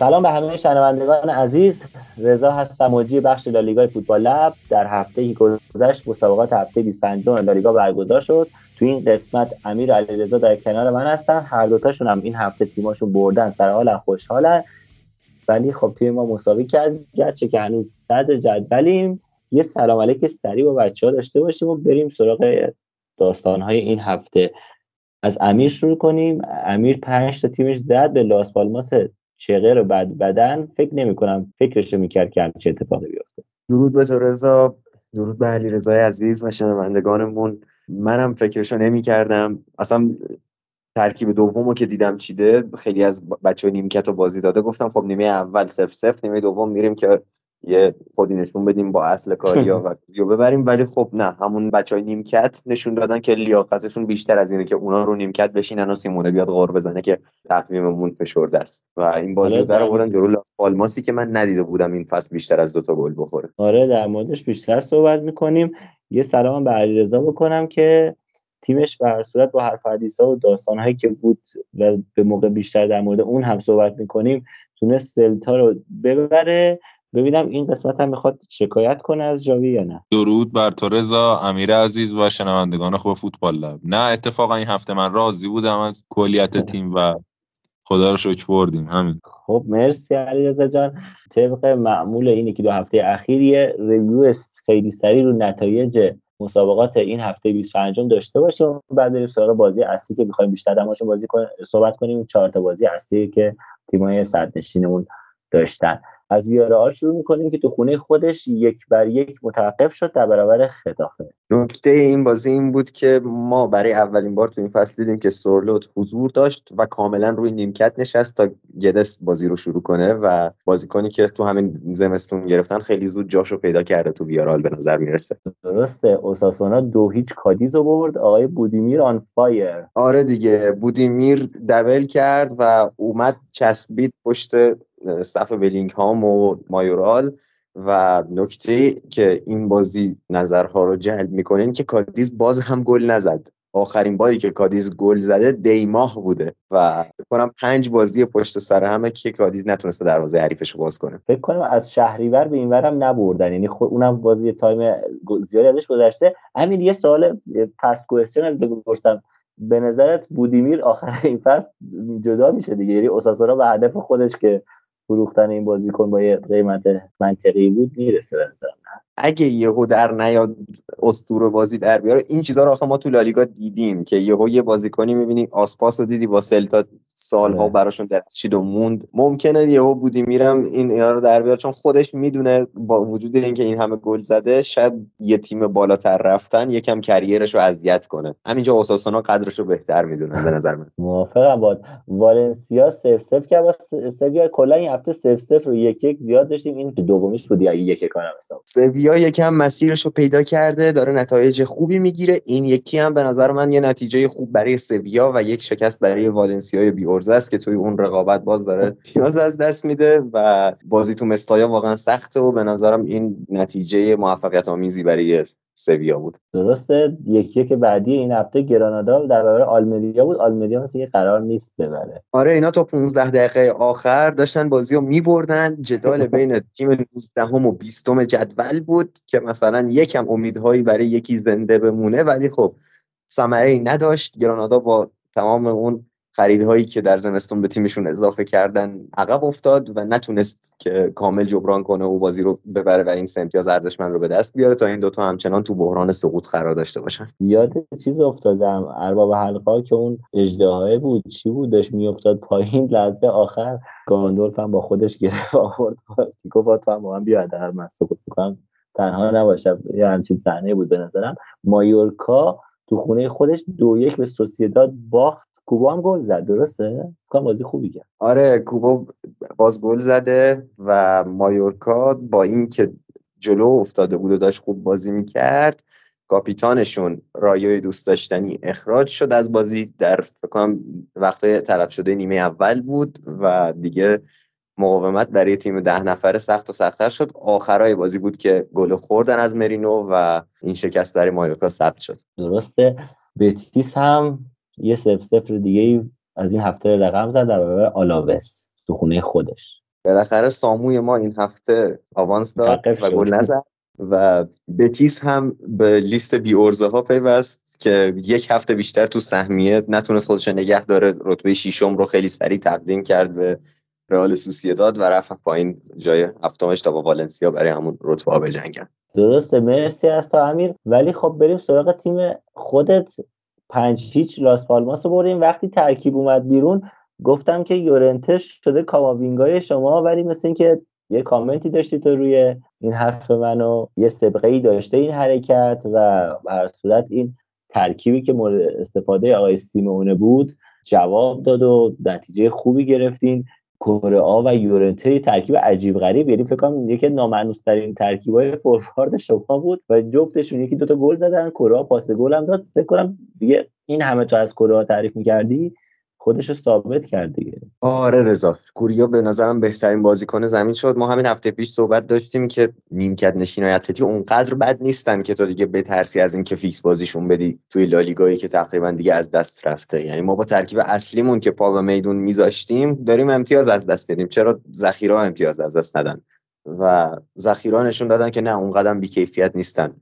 سلام به همه شنوندگان عزیز. رضا هستم موجی بخش لالیگای فوتبال لب. در هفته گذشت مسابقات هفته 25 لالیگا برگزار شد. تو این قسمت امیر علیرضا در کنار من هستن. هر دوتاشون هم این هفته تیماشون بردن سر حال خوشحالن. ولی خب تیم ما مساوی کرد. گرچه که هنوز صدر جدولیم. یه سلام علیک سریع با بچه ها داشته باشیم و بریم سراغ داستانهای این هفته. از امیر شروع کنیم. امیر پنج تا تیمش زد به لاس پالماس چغه رو بعد بدن فکر نمی کنم فکرش رو می‌کرد که چه اتفاقی بیفته. درود به تو رضا. درود به علی رضای عزیز و شنوندگانمون. منم فکرشو نمی کردم اصلا ترکیب دوم که دیدم چیده خیلی از بچه های نیمکت رو بازی داده گفتم خب نیمه اول سف سف نیمه دوم میریم که یه خودی نشون بدیم با اصل کاریا و ویدیو ببریم. ولی خب نه همون بچه های نیمکت نشون دادن که لیاقتشون بیشتر از اینه که اونا رو نیمکت بشینن و سیمونه بیاد غور بزنه که تقویممون فشرده است. و این بازی رو در آوردن جلو آلماسی که من ندیده بودم این فصل بیشتر از دو تا گل بخوره. آره در موردش بیشتر صحبت می‌کنیم. یه سلام به علیرضا بکنم که تیمش به صورت با حرف حدیث ها و داستان هایی که بود و به موقع بیشتر در مورد اون هم صحبت می‌کنیم تونست سلتا رو ببره. ببینم این قسمت هم می‌خواد شکایت کنه از جاوی یا نه. درود بر تو رضا امیر عزیز و شنوندگان خوب فوتبال لب. نه اتفاقا این هفته من راضی بودم از کلیت تیم و خدا رو شکر بردیم. همین. خب مرسی علیرضا جان. طبق معمول اینی که دو هفته اخیر یه ریویو خیلی سریع رو نتایج مسابقات این هفته 25 داشته باشیم. بعد بریم سراغ بازی اصلی که می‌خوایم بیشتر در بازی صحبت کنیم. چهار تا بازی اصلی که تیم‌های صدرنشینمون داشتن. از ویارال شروع می‌کنیم که تو خونه خودش یک بر یک متوقف شد در برابر خطافه نکته این بازی این بود که ما برای اولین بار تو این فصل دیدیم که سورلوت حضور داشت و کاملا روی نیمکت نشست تا گدس بازی رو شروع کنه و بازیکنی که تو همین زمستون گرفتن خیلی زود جاشو پیدا کرده تو ویارال به نظر می‌رسه. درسته. اوساسونا دو هیچ کادیز برد. آقای بودیمیر on fire آره دیگه. بودیمیر دبل کرد و اومد چسبید پشت صف هام و مایورال و نکته که این بازی نظرها رو جلب می‌کنه این که کادیز باز هم گل نزد. آخرین باری که کادیز گل زده دیماه بوده و فکر کنم پنج بازی پشت سر همه که کادیز نتونسته دروازه حریفش باز کنه. فکر کنم از شهریور به اینورم نبردن. یعنی خود اونم بازی تایم زیادی ازش گذشته. همین یه سوال پس question ازت بپرسم. به نظرت بودیمیر آخر این فصل جدا میشه دیگه؟ یعنی اوساسونا به هدف خودش که فروختن این بازیکن با یه قیمت منطقی بود می‌رسه اگه یهو در نیاد اسطوره بازی در بیاره این چیزها رو آخه ما تو لالیگا دیدیم که یهو یه بازیکنی می‌بینی آسپاس رو دیدی با سلتا سالها آره. براشون درچید و موند. ممکنه یهو بودی میرم این اینا رو در بیاره چون خودش می‌دونه با وجود اینکه این همه گل زده شاید یه تیم بالاتر رفتن یکم کریرش رو اذیت کنه. همینجا اوساسونا قدرش رو بهتر می‌دونن به نظر من. موافقم با والنسیا سف سف که با سویا کلا این هفته سف سف رو یک یک زیاد داشتیم. این دومیش بود اگه یک یک کنم سویا یکم مسیرش رو پیدا کرده داره نتایج خوبی می‌گیره. این یکی هم به نظر من یه نتیجه خوب برای سویا و یک شکست برای والنسیا بی ارزه است که توی اون رقابت باز داره پیاز از دست میده و بازی تو مستایا واقعا سخته و به نظرم این نتیجه موفقیت آمیزی برای سویا بود. درسته. یکی که بعدی این هفته گرانادا در برابر آلمریا بود. آلمریا مثل قرار نیست ببره. آره اینا تا 15 دقیقه آخر داشتن بازی رو میبردن. جدال بین تیم 19 و 20 جدول بود که مثلا یکم امیدهایی برای یکی زنده بمونه ولی خب ثمره نداشت. گرانادا با تمام اون خریدهایی که در زمستون به تیمشون اضافه کردن عقب افتاد و نتونست که کامل جبران کنه و بازی رو ببره و این سمتیاز ارزشمند رو به دست بیاره تا این دوتا همچنان تو بحران سقوط قرار داشته باشن. یاد چیز افتادم ارباب حلقا که اون اجدهای بود چی بود داشت میافتاد پایین لحظه آخر گاندولف هم با خودش گرفت آورد گفت تو هم با بیا در من سقوط می‌کنم. تنها نباشم یه همچین صحنه بود به نظرم. مایورکا تو خونه خودش دو یک به سوسیداد باخت. کوبا هم گل زد درسته؟ کام بازی خوبی کرد. آره کوبا باز گل زده و مایورکا با اینکه جلو افتاده بود و داشت خوب بازی می‌کرد کاپیتانشون رایوی دوست داشتنی اخراج شد. از بازی در فکر کنم وقتای طرف شده نیمه اول بود و دیگه مقاومت برای تیم ده نفره سخت و سختتر شد. آخرای بازی بود که گل خوردن از مرینو و این شکست برای مایورکا ثبت شد. درسته. بتیس هم یه سف سفر دیگه از این هفته رقم زد در برابر آلاوس تو خونه خودش. بالاخره ساموی ما این هفته آوانس داد و گل نزد و بتیس هم به لیست بی ها پیوست که یک هفته بیشتر تو سهمیه نتونست خودش نگه داره. رتبه شیشم رو خیلی سریع تقدیم کرد به رئال سوسیداد و رفت پایین جای هفتمش تا با والنسیا برای همون رتبه بجنگن درسته مرسی از تو امیر. ولی خب بریم سراغ تیم خودت. پنج هیچ لاس پالماس رو بریم وقتی ترکیب اومد بیرون گفتم که یورنتش شده کاماوینگای شما ولی مثل اینکه یه کامنتی داشتی تو روی این حرف منو یه سبقه ای داشته این حرکت و به هر صورت این ترکیبی که مورد استفاده آقای سیمونه بود جواب داد و نتیجه خوبی گرفتین. کره آ و یورنته ترکیب عجیب غریب. یعنی فکر کنم یکی نامعنوس ترین ترکیبای فوروارد شما بود و جفتشون یکی دوتا گل زدن. کره پاس گل هم داد. فکر کنم دیگه این همه تو از کره تعریف می‌کردی؟ خودش رو ثابت کرد دیگه. آره رضا گوریا به نظرم بهترین بازیکن زمین شد. ما همین هفته پیش صحبت داشتیم که نیمکت نشینای اتلتی اونقدر بد نیستن که تو دیگه بترسی از اینکه فیکس بازیشون بدی توی لالیگایی که تقریبا دیگه از دست رفته. یعنی ما با ترکیب اصلیمون که پا به میدون میذاشتیم داریم امتیاز از دست بدیم چرا ذخیره امتیاز از دست ندن؟ و ذخیره نشون دادن که نه اون قدم بیکیفیت نیستن.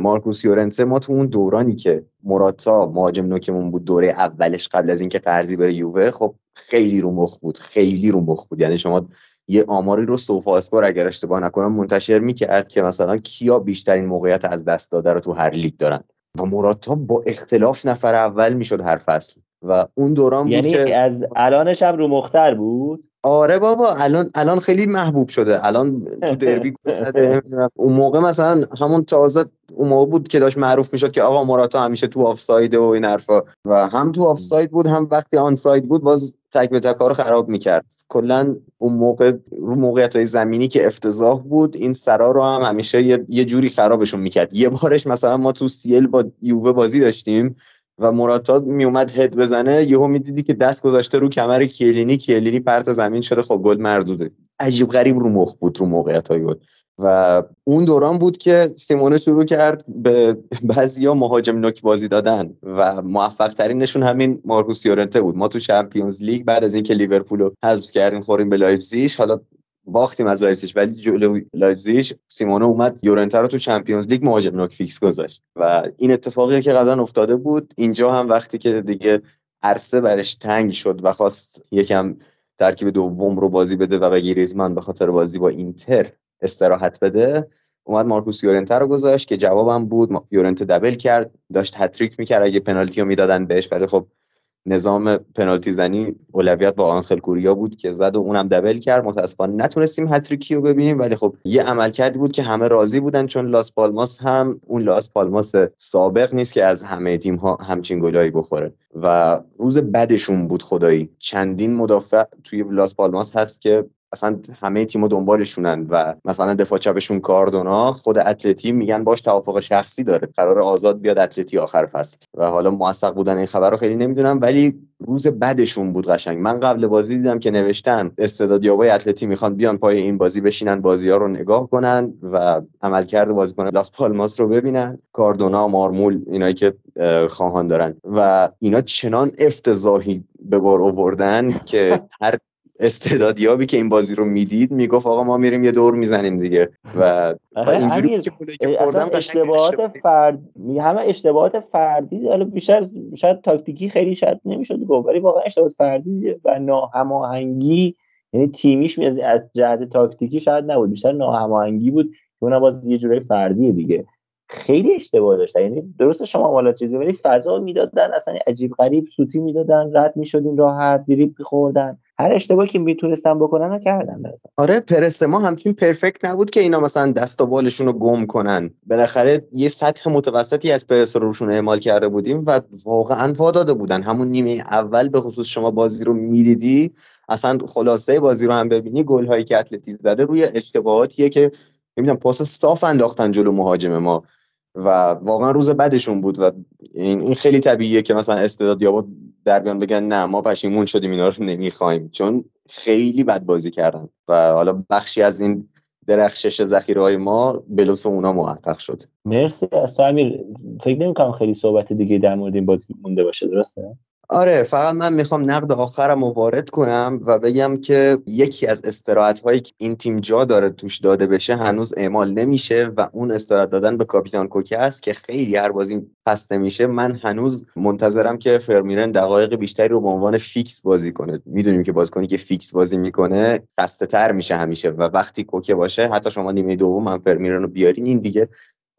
مارکوس یورنسه ما تو اون دورانی که مراتا مهاجم نوکمون بود دوره اولش قبل از اینکه قرضی بره یووه خب خیلی رو مخ بود خیلی رو مخ بود. یعنی شما یه آماری رو سوفا اسکور اگر اشتباه نکنم منتشر می‌کرد که مثلا کیا بیشترین موقعیت از دست داده رو تو هر لیگ دارن. و مراتا با اختلاف نفر اول می‌شد هر فصل. و اون دوران یعنی بود که از الانش هم رو مختر بود؟ آره بابا الان الان خیلی محبوب شده. الان تو دربی اون موقع مثلا همون تازه اون موقع بود که داشت معروف می‌شد که آقا مراتا همیشه تو آفساید و این حرفا. و هم تو آفساید بود هم وقتی onside بود باز تک به تک رو خراب می‌کرد. کلا اون موقع رو موقعیت های زمینی که افتضاح بود این سرا رو هم همیشه یه, یه جوری خرابشون می‌کرد. یه بارش مثلا ما تو CL با یووه بازی داشتیم. و موراتا میومد هد بزنه یهو می‌دیدی که دست گذاشته رو کمر کیلینی کیلینی پرت زمین شده. خب گل مردوده. عجیب غریب رو مخ بود رو موقعیت های گل. و اون دوران بود که سیمونه شروع کرد به بعضیا مهاجم نوک بازی دادن و موفق ترینشون همین مارکوس یورنته بود. ما تو Champions League بعد از اینکه لیورپول رو حذف کردیم خوردیم به لایپزیگ. حالا باختیم از لایپزیگ ولی جلو لایپزیگ سیمونه اومد یورنته رو تو Champions League مهاجم نوک فیکس گذاشت. و این اتفاقی که قبلا افتاده بود اینجا هم وقتی که دیگه عرصه برش تنگ شد و خواست یکم ترکیب دوم رو بازی بده و به به خاطر بازی با اینتر استراحت بده اومد مارکوس یورنته رو گذاشت که جوابم بود. یورنته دبل کرد داشت هتریک می‌کرد اگه پنالتی رو می‌دادن بهش ولی خب نظام پنالتی زنی اولویت با آنخل کوریا بود که زد و اونم دبل کرد. متاسفانه نتونستیم هتریکی رو ببینیم ولی خب یه عمل کردی بود که همه راضی بودن چون لاس پالماس هم اون لاس پالماس سابق نیست که از همه تیم ها همچین گلایی بخوره. و روز بدشون بود خدایی. چندین مدافع توی لاس پالماس هست که اصلا همه تیم‌ها دنبالشونن و مثلا دفاع چپشون کاردونا خود اتلتی میگن باش توافق شخصی داره قرار آزاد بیاد اتلتی آخر فصل. و حالا موثق بودن این خبر رو خیلی نمی‌دونم ولی روز بعدشون بود قشنگ. من قبل بازی دیدم که نوشتن استعدادیابای اتلتی می‌خوان بیان پای این بازی بشینن بازی ها رو نگاه کنن و عملکرد بازیکن لاس پالماس رو ببینن. کاردونا مارمول اینایی که خواهان دارن. و اینا چنان افتضاحی به بار آوردن که هر استعدادیابی که این بازی رو می‌دید می‌گفت آقا ما میریم یه دور می‌زنیم دیگه. و, و اینجوری که اشتباهات فرد همه اشتباهات فردی حالا بیشتر شاید تاکتیکی خیلی شاید نمی‌شد گفت ولی واقعا اشتباهات فردی و ناهماهنگی یعنی تیمیش از جهت تاکتیکی شاید نبود بیشتر ناهماهنگی بود که اونم باز یه جورای فردیه دیگه. خیلی اشتباه داشتن یعنی درست شما والا چیزی ولی فضا می‌دادن اصلا عجیب غریب سوتی می‌دادن رد می‌شدین راحت دریپ میخوردن. هر اشتباهی که می‌تونستن بکنن رو کردن مثلا. آره پرس ما همچین پرفکت نبود که اینا مثلا دست و بالشون رو گم کنن. بالاخره یه سطح متوسطی از پرس رو روشون اعمال کرده بودیم و واقعا وا داده بودن. همون نیمه اول به خصوص شما بازی رو می‌دیدی اصلا خلاصه بازی رو هم ببینی گل هایی که اتلتی زده روی اشتباهاتیه که نمی‌دونم پاس صاف انداختن جلو مهاجم ما. و واقعا روز بدشون بود و این خیلی طبیعیه که مثلا استعداد یا در بیان بگن نه ما پشیمون شدیم اینا رو نمی‌خوایم. چون خیلی بد بازی کردن و حالا بخشی از این درخشش ذخیره های ما به لطف اونا محقق شد. مرسی. از تو فکر نمی کنم خیلی صحبت دیگه در مورد این بازی مونده باشه درسته؟ آره فقط من می‌خوام نقد آخرم وارد کنم و بگم که یکی از استراحت هایی که این تیم جا داره توش داده بشه هنوز اعمال نمیشه و اون استراحت دادن به کاپیتان کوکه است که خیلی هر بازی پسته میشه. من هنوز منتظرم که فرمیرن دقایق بیشتری رو به عنوان فیکس بازی کنه. می‌دونیم که بازیکنی که فیکس بازی می‌کنه خسته تر میشه همیشه و وقتی کوکه باشه حتی شما نیمه دوم هم فرمیرن رو بیارین این دیگه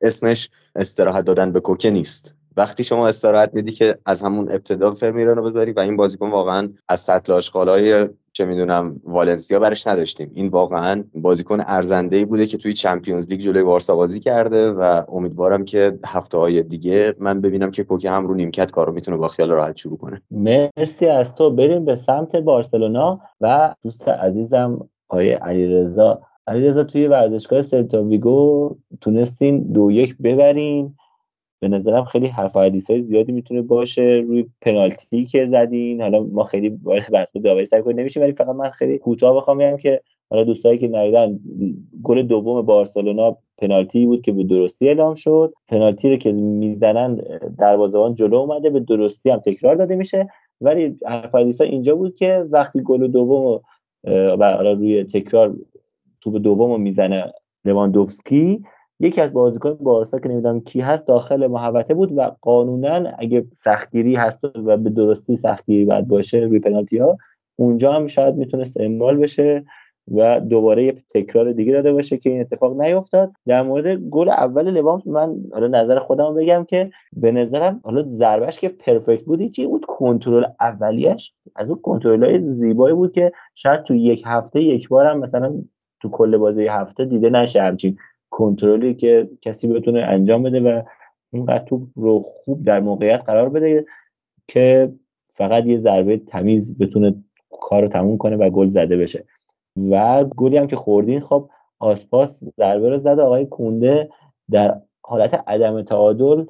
اسمش استراحت دادن به کوکه نیست. وقتی شما استراحت میدی که از همون ابتدا فرمیرن رو بذاری و این بازیکن واقعا از سطل آشغالای چه می‌دونم والنسیا برش نداشتیم. این واقعا بازیکن ارزنده ای بوده که توی Champions League جلوی بارسا بازی کرده و امیدوارم که هفته های دیگه من ببینم که کوکه هم رو نیمکت کارو می‌تونه با خیال راحت شروع کنه. مرسی از تو. بریم به سمت بارسلونا و دوست عزیزم آقای علیرضا. علیرضا توی ورزشگاه سلتا ویگو تونستین دو یک ببرین. به نظرم خیلی حرف های زیادی می‌تونه باشه. روی پنالتی که زدین حالا ما خیلی بحث داوری سر کنیم نمیشه ولی فقط من خیلی کوتاه بخوام بگم که حالا دوستایی که ندیدن گل دوم بارسلونا پنالتی بود که به درستی اعلام شد. پنالتی رو که می‌زنن دروازه‌بان جلو اومده به درستی هم تکرار داده میشه. ولی حرف اینجا بود که وقتی گل دوم و روی تکرار توپ دوم می‌زنه لواندوفسکی یکی از بازیکن بارسا که نمی‌دونم کی هست داخل محوطه بود و قانونا اگه سختگیری هست و به درستی سختگیری باید باشه روی پنالتی ها اونجا هم شاید می‌تونست اعمال بشه و دوباره یه تکرار دیگه داده باشه که این اتفاق نیفتاد. در مورد گل اول لوانت من حالا نظر خودم بگم که به نظرم حالا ضربش که پرفکت بود چی بود کنترل اولیش از اون کنترل های زیبایی بود که شاید تو یک هفته یک بارم مثلا تو کل بازی هفته دیده نشه همچین. کنترلی که کسی بتونه انجام بده و اینقدر توپ رو خوب در موقعیت قرار بده که فقط یه ضربه تمیز بتونه کار رو تموم کنه و گل زده بشه. و گلی هم که خوردین خب آسپاس ضربه رو زده آقای کونده در حالت عدم تعادل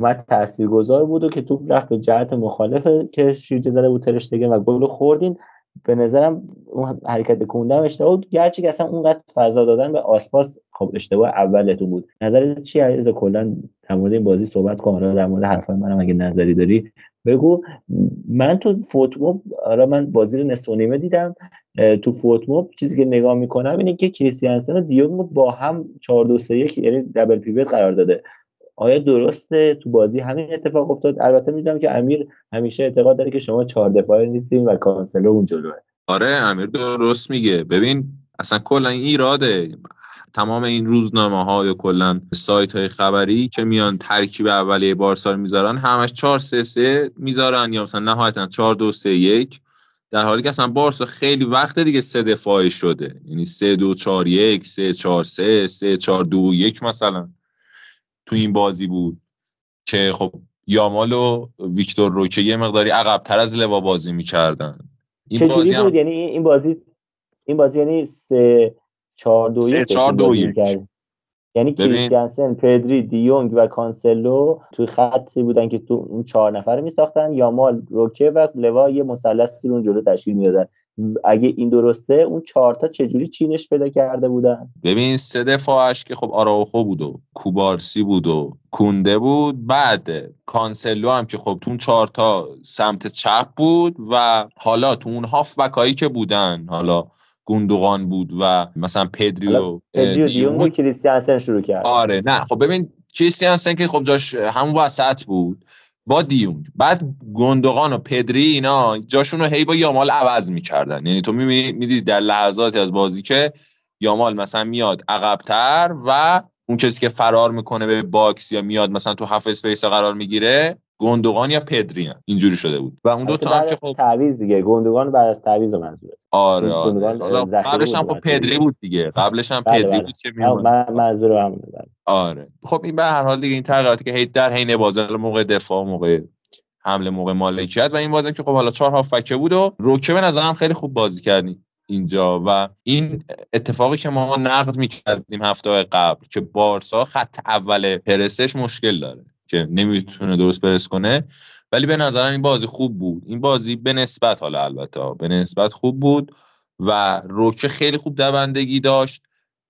اومد تاثیرگذار بود و که توپ رفت به جهت مخالف که شیرجه زده بود ترشتگن و گل خوردین. به نظرم اون حرکت کندم اشتباه بود گرچه که اصلا اونقدر فضا دادن به آسپاس خب اشتباه اولتون بود. نظر چی عزیز کلا در مورد این بازی صحبت کن. حالا در مورد حرفای منم اگه نظری داری بگو. من تو فوتموب حالا من بازی رو نصف نیمه دیدم. تو فوتموب چیزی که نگاه می‌کنم اینه که کریستیانسن و دیونگ با هم 4 2 3 1 یعنی دبل پیوت قرار داده. آیا درسته؟ تو بازی همین اتفاق افتاد. البته می‌دونم که امیر همیشه اعتقاد داره که شما چهار دفاعه نیستین و کانسلو اون جلوه. آره امیر درست میگه. ببین اصلا کلا این ایراده. تمام این روزنامه ها یا کلا سایت های خبری که میان ترکیب اولیه بارسا می‌ذارن همش 4 3 3 می‌ذارن یا مثلا نهایتا 4 2 3 1 در حالی که اصلا بارسا خیلی وقت دیگه سه دفاعی شده. یعنی 3 2 4 1 3 4 3 3 4 2 1 مثلا. تو این بازی بود که خب یامال و ویکتور روکه یه مقداری عقبتر از لوا بازی می‌کردن. این بازی هم... بود یعنی این بازی این بازی یعنی سه چهار دو یک چهار دو یک. یعنی کریستیانسن پدری دیونگ و کانسلو توی خطی بودن که تو اون چهار نفر می ساختن یامال روکه و لوا یه مثلثی رو جلو تشکیل می‌دادن. اگه این درسته اون چهارتا چجوری چینش پیدا کرده بودن؟ ببین سه دفاعش که خب آراوخو بود و کوبارسی بود و کونده بود. بعد کانسلو هم که خب تو اون چهارتا سمت چپ بود و حالا تو اون هاف بکایی که بودن حالا گوندوغان بود و مثلا پدری و دیونگ کریستیانسن شروع کرد. آره نه خب ببین کریستیانسن که خب جاش همون وسط بود با دیونگ. بعد گندوغان و پدری اینا جاشون رو هی با یامال عوض می‌کردن. یعنی تو می‌دید در لحظاتی از بازی که یامال مثلا میاد عقبتر و اون کسی که فرار می‌کنه به box یا میاد مثلا تو half space قرار می‌گیره گندوغان یا پدری هم. اینجوری شده بود. و اون دو تا هم که خب تعویض دیگه گندوغان بعد از تعویض منظوره آره آره. قبلش هم خب پدری بود دیگه. قبلش هم بله، پدری بله. بود که من منظور هم آره. خب این به هر حال دیگه این تغییراتی که هی در حین بازی موقع دفاع موقع حمله موقع مالکیت و این بازی که خب حالا چهار هافکه بود و روکه به نظرم خیلی خوب بازی کردی اینجا. و این اتفاقی که ما نقد می‌کردیم هفته قبل که بارسا خط اول پرسش مشکل داره. که نمی‌تونه درست پرس کنه. ولی به نظرم این بازی خوب بود. این بازی به نسبت حالا البته به نسبت خوب بود و روکه خیلی خوب دوندگی داشت.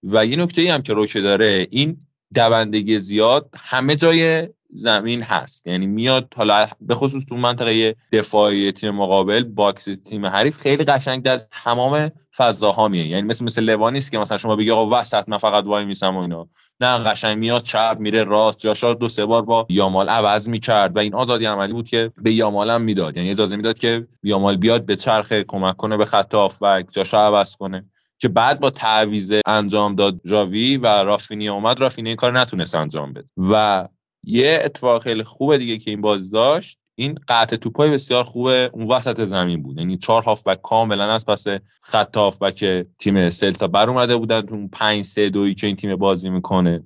و یه نکته ای هم که روکه داره این دوندگی زیاد همه جای زمین هست. یعنی میاد حالا به خصوص تو منطقه دفاعی تیم مقابل box تیم حریف خیلی قشنگ در تمام فضاها میه یعنی مثل مثل لوانیست که مثلا شما بگی آقا وسط من فقط وای میسم و اینا. نه قشنگ میاد چپ میره راست جاشا دو سه بار با یامال عوض می‌کرد و این آزادی عملی بود که به یامال هم می‌داد. یعنی اجازه می‌داد که یامال بیاد به چرخ کمک کنه به خط و جاشا عوض کنه. که بعد با تعویض انجام داد جاوی و رافینی اومد رافینی این کار نتونست انجام بده. و یه اتفاق خیلی خوبه دیگه که این باز داشت این قطع توپای بسیار خوبه. اون وسط زمین بود. یعنی چهار هافبک کاملا از پس خط هافبک تیم سلتا بر اومده بودن تو 5 3 2 که این تیم بازی می‌کنه.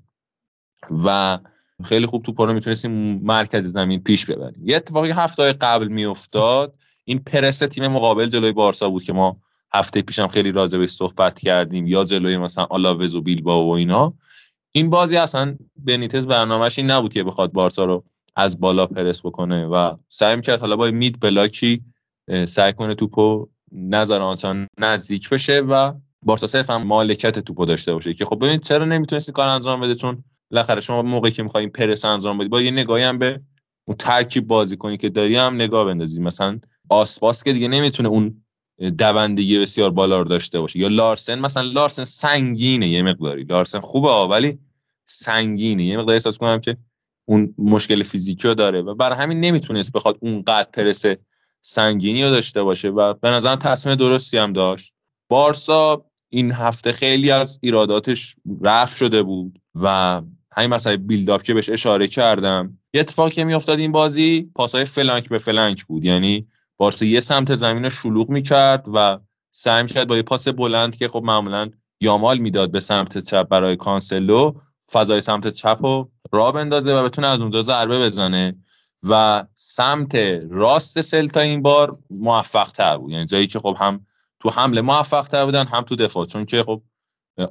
و خیلی خوب توپا رو می‌تونستیم مرکز زمین پیش ببریم. یه اتفاقی هفته قبل میافتاد. این پرس تیم مقابل جلوی بارسا بود که ما هفته پیشم خیلی راجع صحبت کردیم. یا جلوی مثلا آلاوز و بیلبا و اینا. این بازی اصلا بنیتز برنامهش این نبود که بخواد بارسا رو از بالا پرس بکنه و سعی می‌کرد حالا با مید بلاکی سعی کنه توپو نظر آنچان نزدیک بشه و بارسا صرف هم مالکت توپو داشته باشه که خب ببینید چرا نمی‌تونستی کار انجام بده؟ چون بالاخره شما موقعی که می‌خوای پرس انجام بدی با یه نگاهی هم به اون ترکیب بازی کنی که داری هم نگاه بندازی. مثلا آسپاس که دیگه نمی‌تونه اون دوندگی بسیار بالا رو داشته باشه. یا لارسن مثلا لارسن سنگینه یه مقداری. لارسن خوبه ولی سنگینه. یه مقداری احساس کنم که اون مشکل فیزیکی رو داره و برای همین نمی‌تونست بخواد اون قد پرس سنگینی رو داشته باشه و به نظر تصمیم درستی هم داشت. بارسا این هفته خیلی از ایراداتش رفت شده بود و همین مسئله بیلداپ که بهش اشاره کردم. یه اتفاقی که میافتاد این بازی پاسای فلانک به فلانک بود. یعنی بارسا یه سمت زمین شلوغ می‌کرد و سعی کرد با یه پاس بلند که خب معمولا یامال می‌داد به سمت چپ برای کانسلو فضای سمت چپ رو را بندازه و بتونه از اونجا ضربه بزنه و سمت راست سلتا این بار موفق تر بود. یعنی جایی که خب هم تو حمله موفق تر بودن هم تو دفاع. چون که خب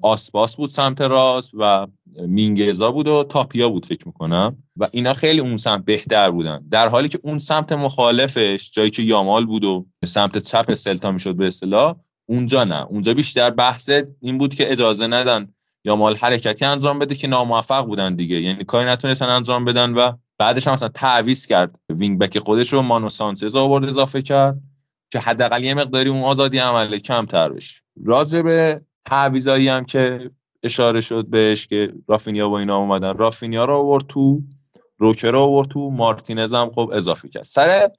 آسپاس بود سمت راست و مینگزا بود و تاپیا بود فکر می‌کنم. و اینا خیلی اون سمت بهتر بودن. در حالی که اون سمت مخالفش جایی که یامال بود و سمت چپ سلتا می‌شد به اصطلاح اونجا نه. اونجا بیشتر بحث این بود که اجازه ندن یامال حرکتی انجام بده که ناموفق بودن دیگه. یعنی کاری نتونستن انجام بدن و بعدش هم مثلا تعویض کرد. wing back خودش رو مانو سانچز آورد اضافه کرد. که حداقل یه مقداری اون آزادی عمله کمتر بشه. راجع به تعویضایی هم که اشاره شد بهش که رافینیا و اینا اومدن. رافینیا رو آورد تو روکه رو آورد تو مارتینز هم خب اضافه کرد. سر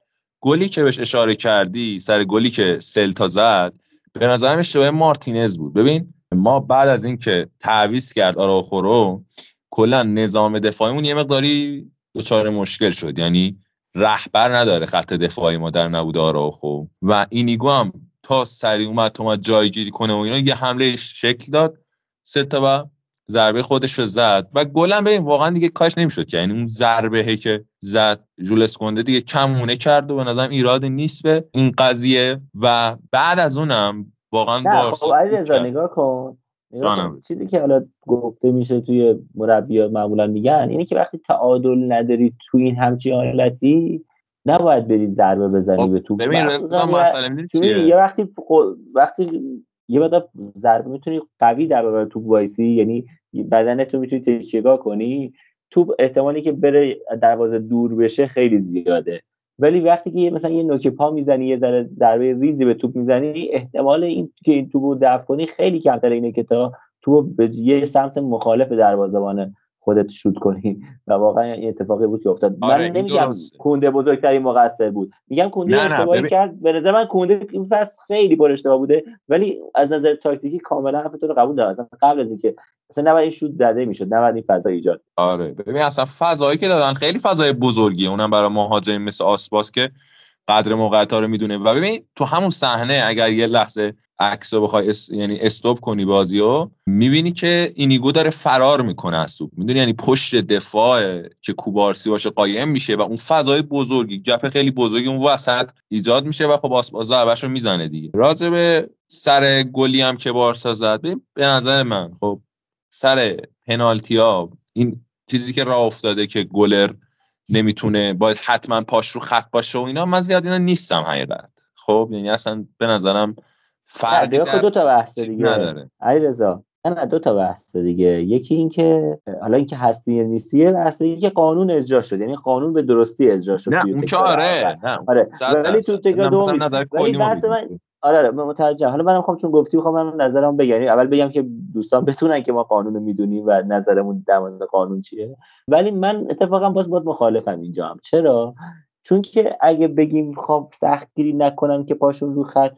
گلی که بهش اشاره کردی سر گلی که سلتا زد به نظرم اشتباه مارتینز بود. ببین ما بعد از اینکه تعویض کرد آراخو رو کلا نظام دفاعیمون یه مقداری دچار مشکل شد. یعنی رهبر نداره خط دفاعی ما در نبود آراخو. و اینیگو هم تا سری اومد تو جایگیری کنه و اینا یه حمله شکل داد. سلتا و ضربه خودش رو زد. و گلم ببین واقعا دیگه کاش نمی‌شد یعنی اون ضربه که زد جولس کنده دیگه کمونه کرد و به نظرم ایراد نیست به این قضیه. و بعد از اونم واقعا بارسا خب نگاه کن. چیزی که حالا گفته میشه توی مربی معمولا میگن اینه که وقتی تعادل نداری تو این همچین حالتی نباید بری ضربه بزنی خب، به تو ببین یه وقتی وقتی یه بعد ضربه می‌تونی قوی در تو وایسی یعنی بدنت رو می‌تونی تکیهگاه کنی توپ احتمالی که بره دروازه دور بشه خیلی زیاده. ولی وقتی که مثلا یه نوک پا می‌زنی یه ذره ضربه ریزی به توپ می‌زنی احتمال این که این توپو دفع کنی خیلی کمتر اینه که تا تو به یه سمت مخالف دروازه‌بان خودت شوت کنی. و واقعا این اتفاقی بود که افتاد. آره من نمیگم کونده بزرگترین مقصر بود. میگم کونده اشتباهی کرد. به نظر من کونده این فصل خیلی پر اشتباه بوده. ولی از نظر تاکتیکی کاملا حرف تو رو قبول دارم. اصلا قبل از اینکه اصلا نباید این شوت زده می‌شد. نباید این فضا ایجاد. آره. ببین اصلا فضایی که دادن خیلی فضای بزرگیه. اونم برای مهاجم مثل آسپاس که قدر موقعیت رو می‌دونه. و ببین تو همون صحنه اگر یه لحظه عکس رو بخوای یعنی استوب کنی بازی رو می‌بینی که اینیگو داره فرار می‌کنه از توپ. می‌دونی یعنی پشت دفاع که کوبارسی باشه قایم میشه و اون فضای بزرگی گپ خیلی بزرگی اون وسط ایجاد میشه و خب آسپاز رو می‌زنه دیگه. راجع به سر گلی هم که بارسا زد به نظر من خب سر پنالتی ها این چیزی که راه افتاده که گلر نمی‌تونه باید حتما پاش رو خط باشه و اینا من زیاد اینا نیستم حقیقت. خب یعنی اصلا به نظرم فرقی در... دو تا بحث دیگه. نداره. علیرضا. نه دو تا بحث دیگه. یکی اینکه حالا اینکه هستی یا نیستیه بحث که قانون اجرا شد. یعنی قانون به درستی اجرا شد نه اون آره آره ولی تو تکرار دوم ولی بحث من آره آره متوجه حالا منم خواهم چون گفتی می‌خوام من نظرم بگم. یعنی اول بگم که دوستان بتونن که ما قانون رو می‌دونیم و نظرمون در مورد قانون چیه. ولی من اتفاقا باز باید مخالفم اینجا هم. چرا؟ چون که اگه بگیم خب سختگیری نکنن که پاشون رو خط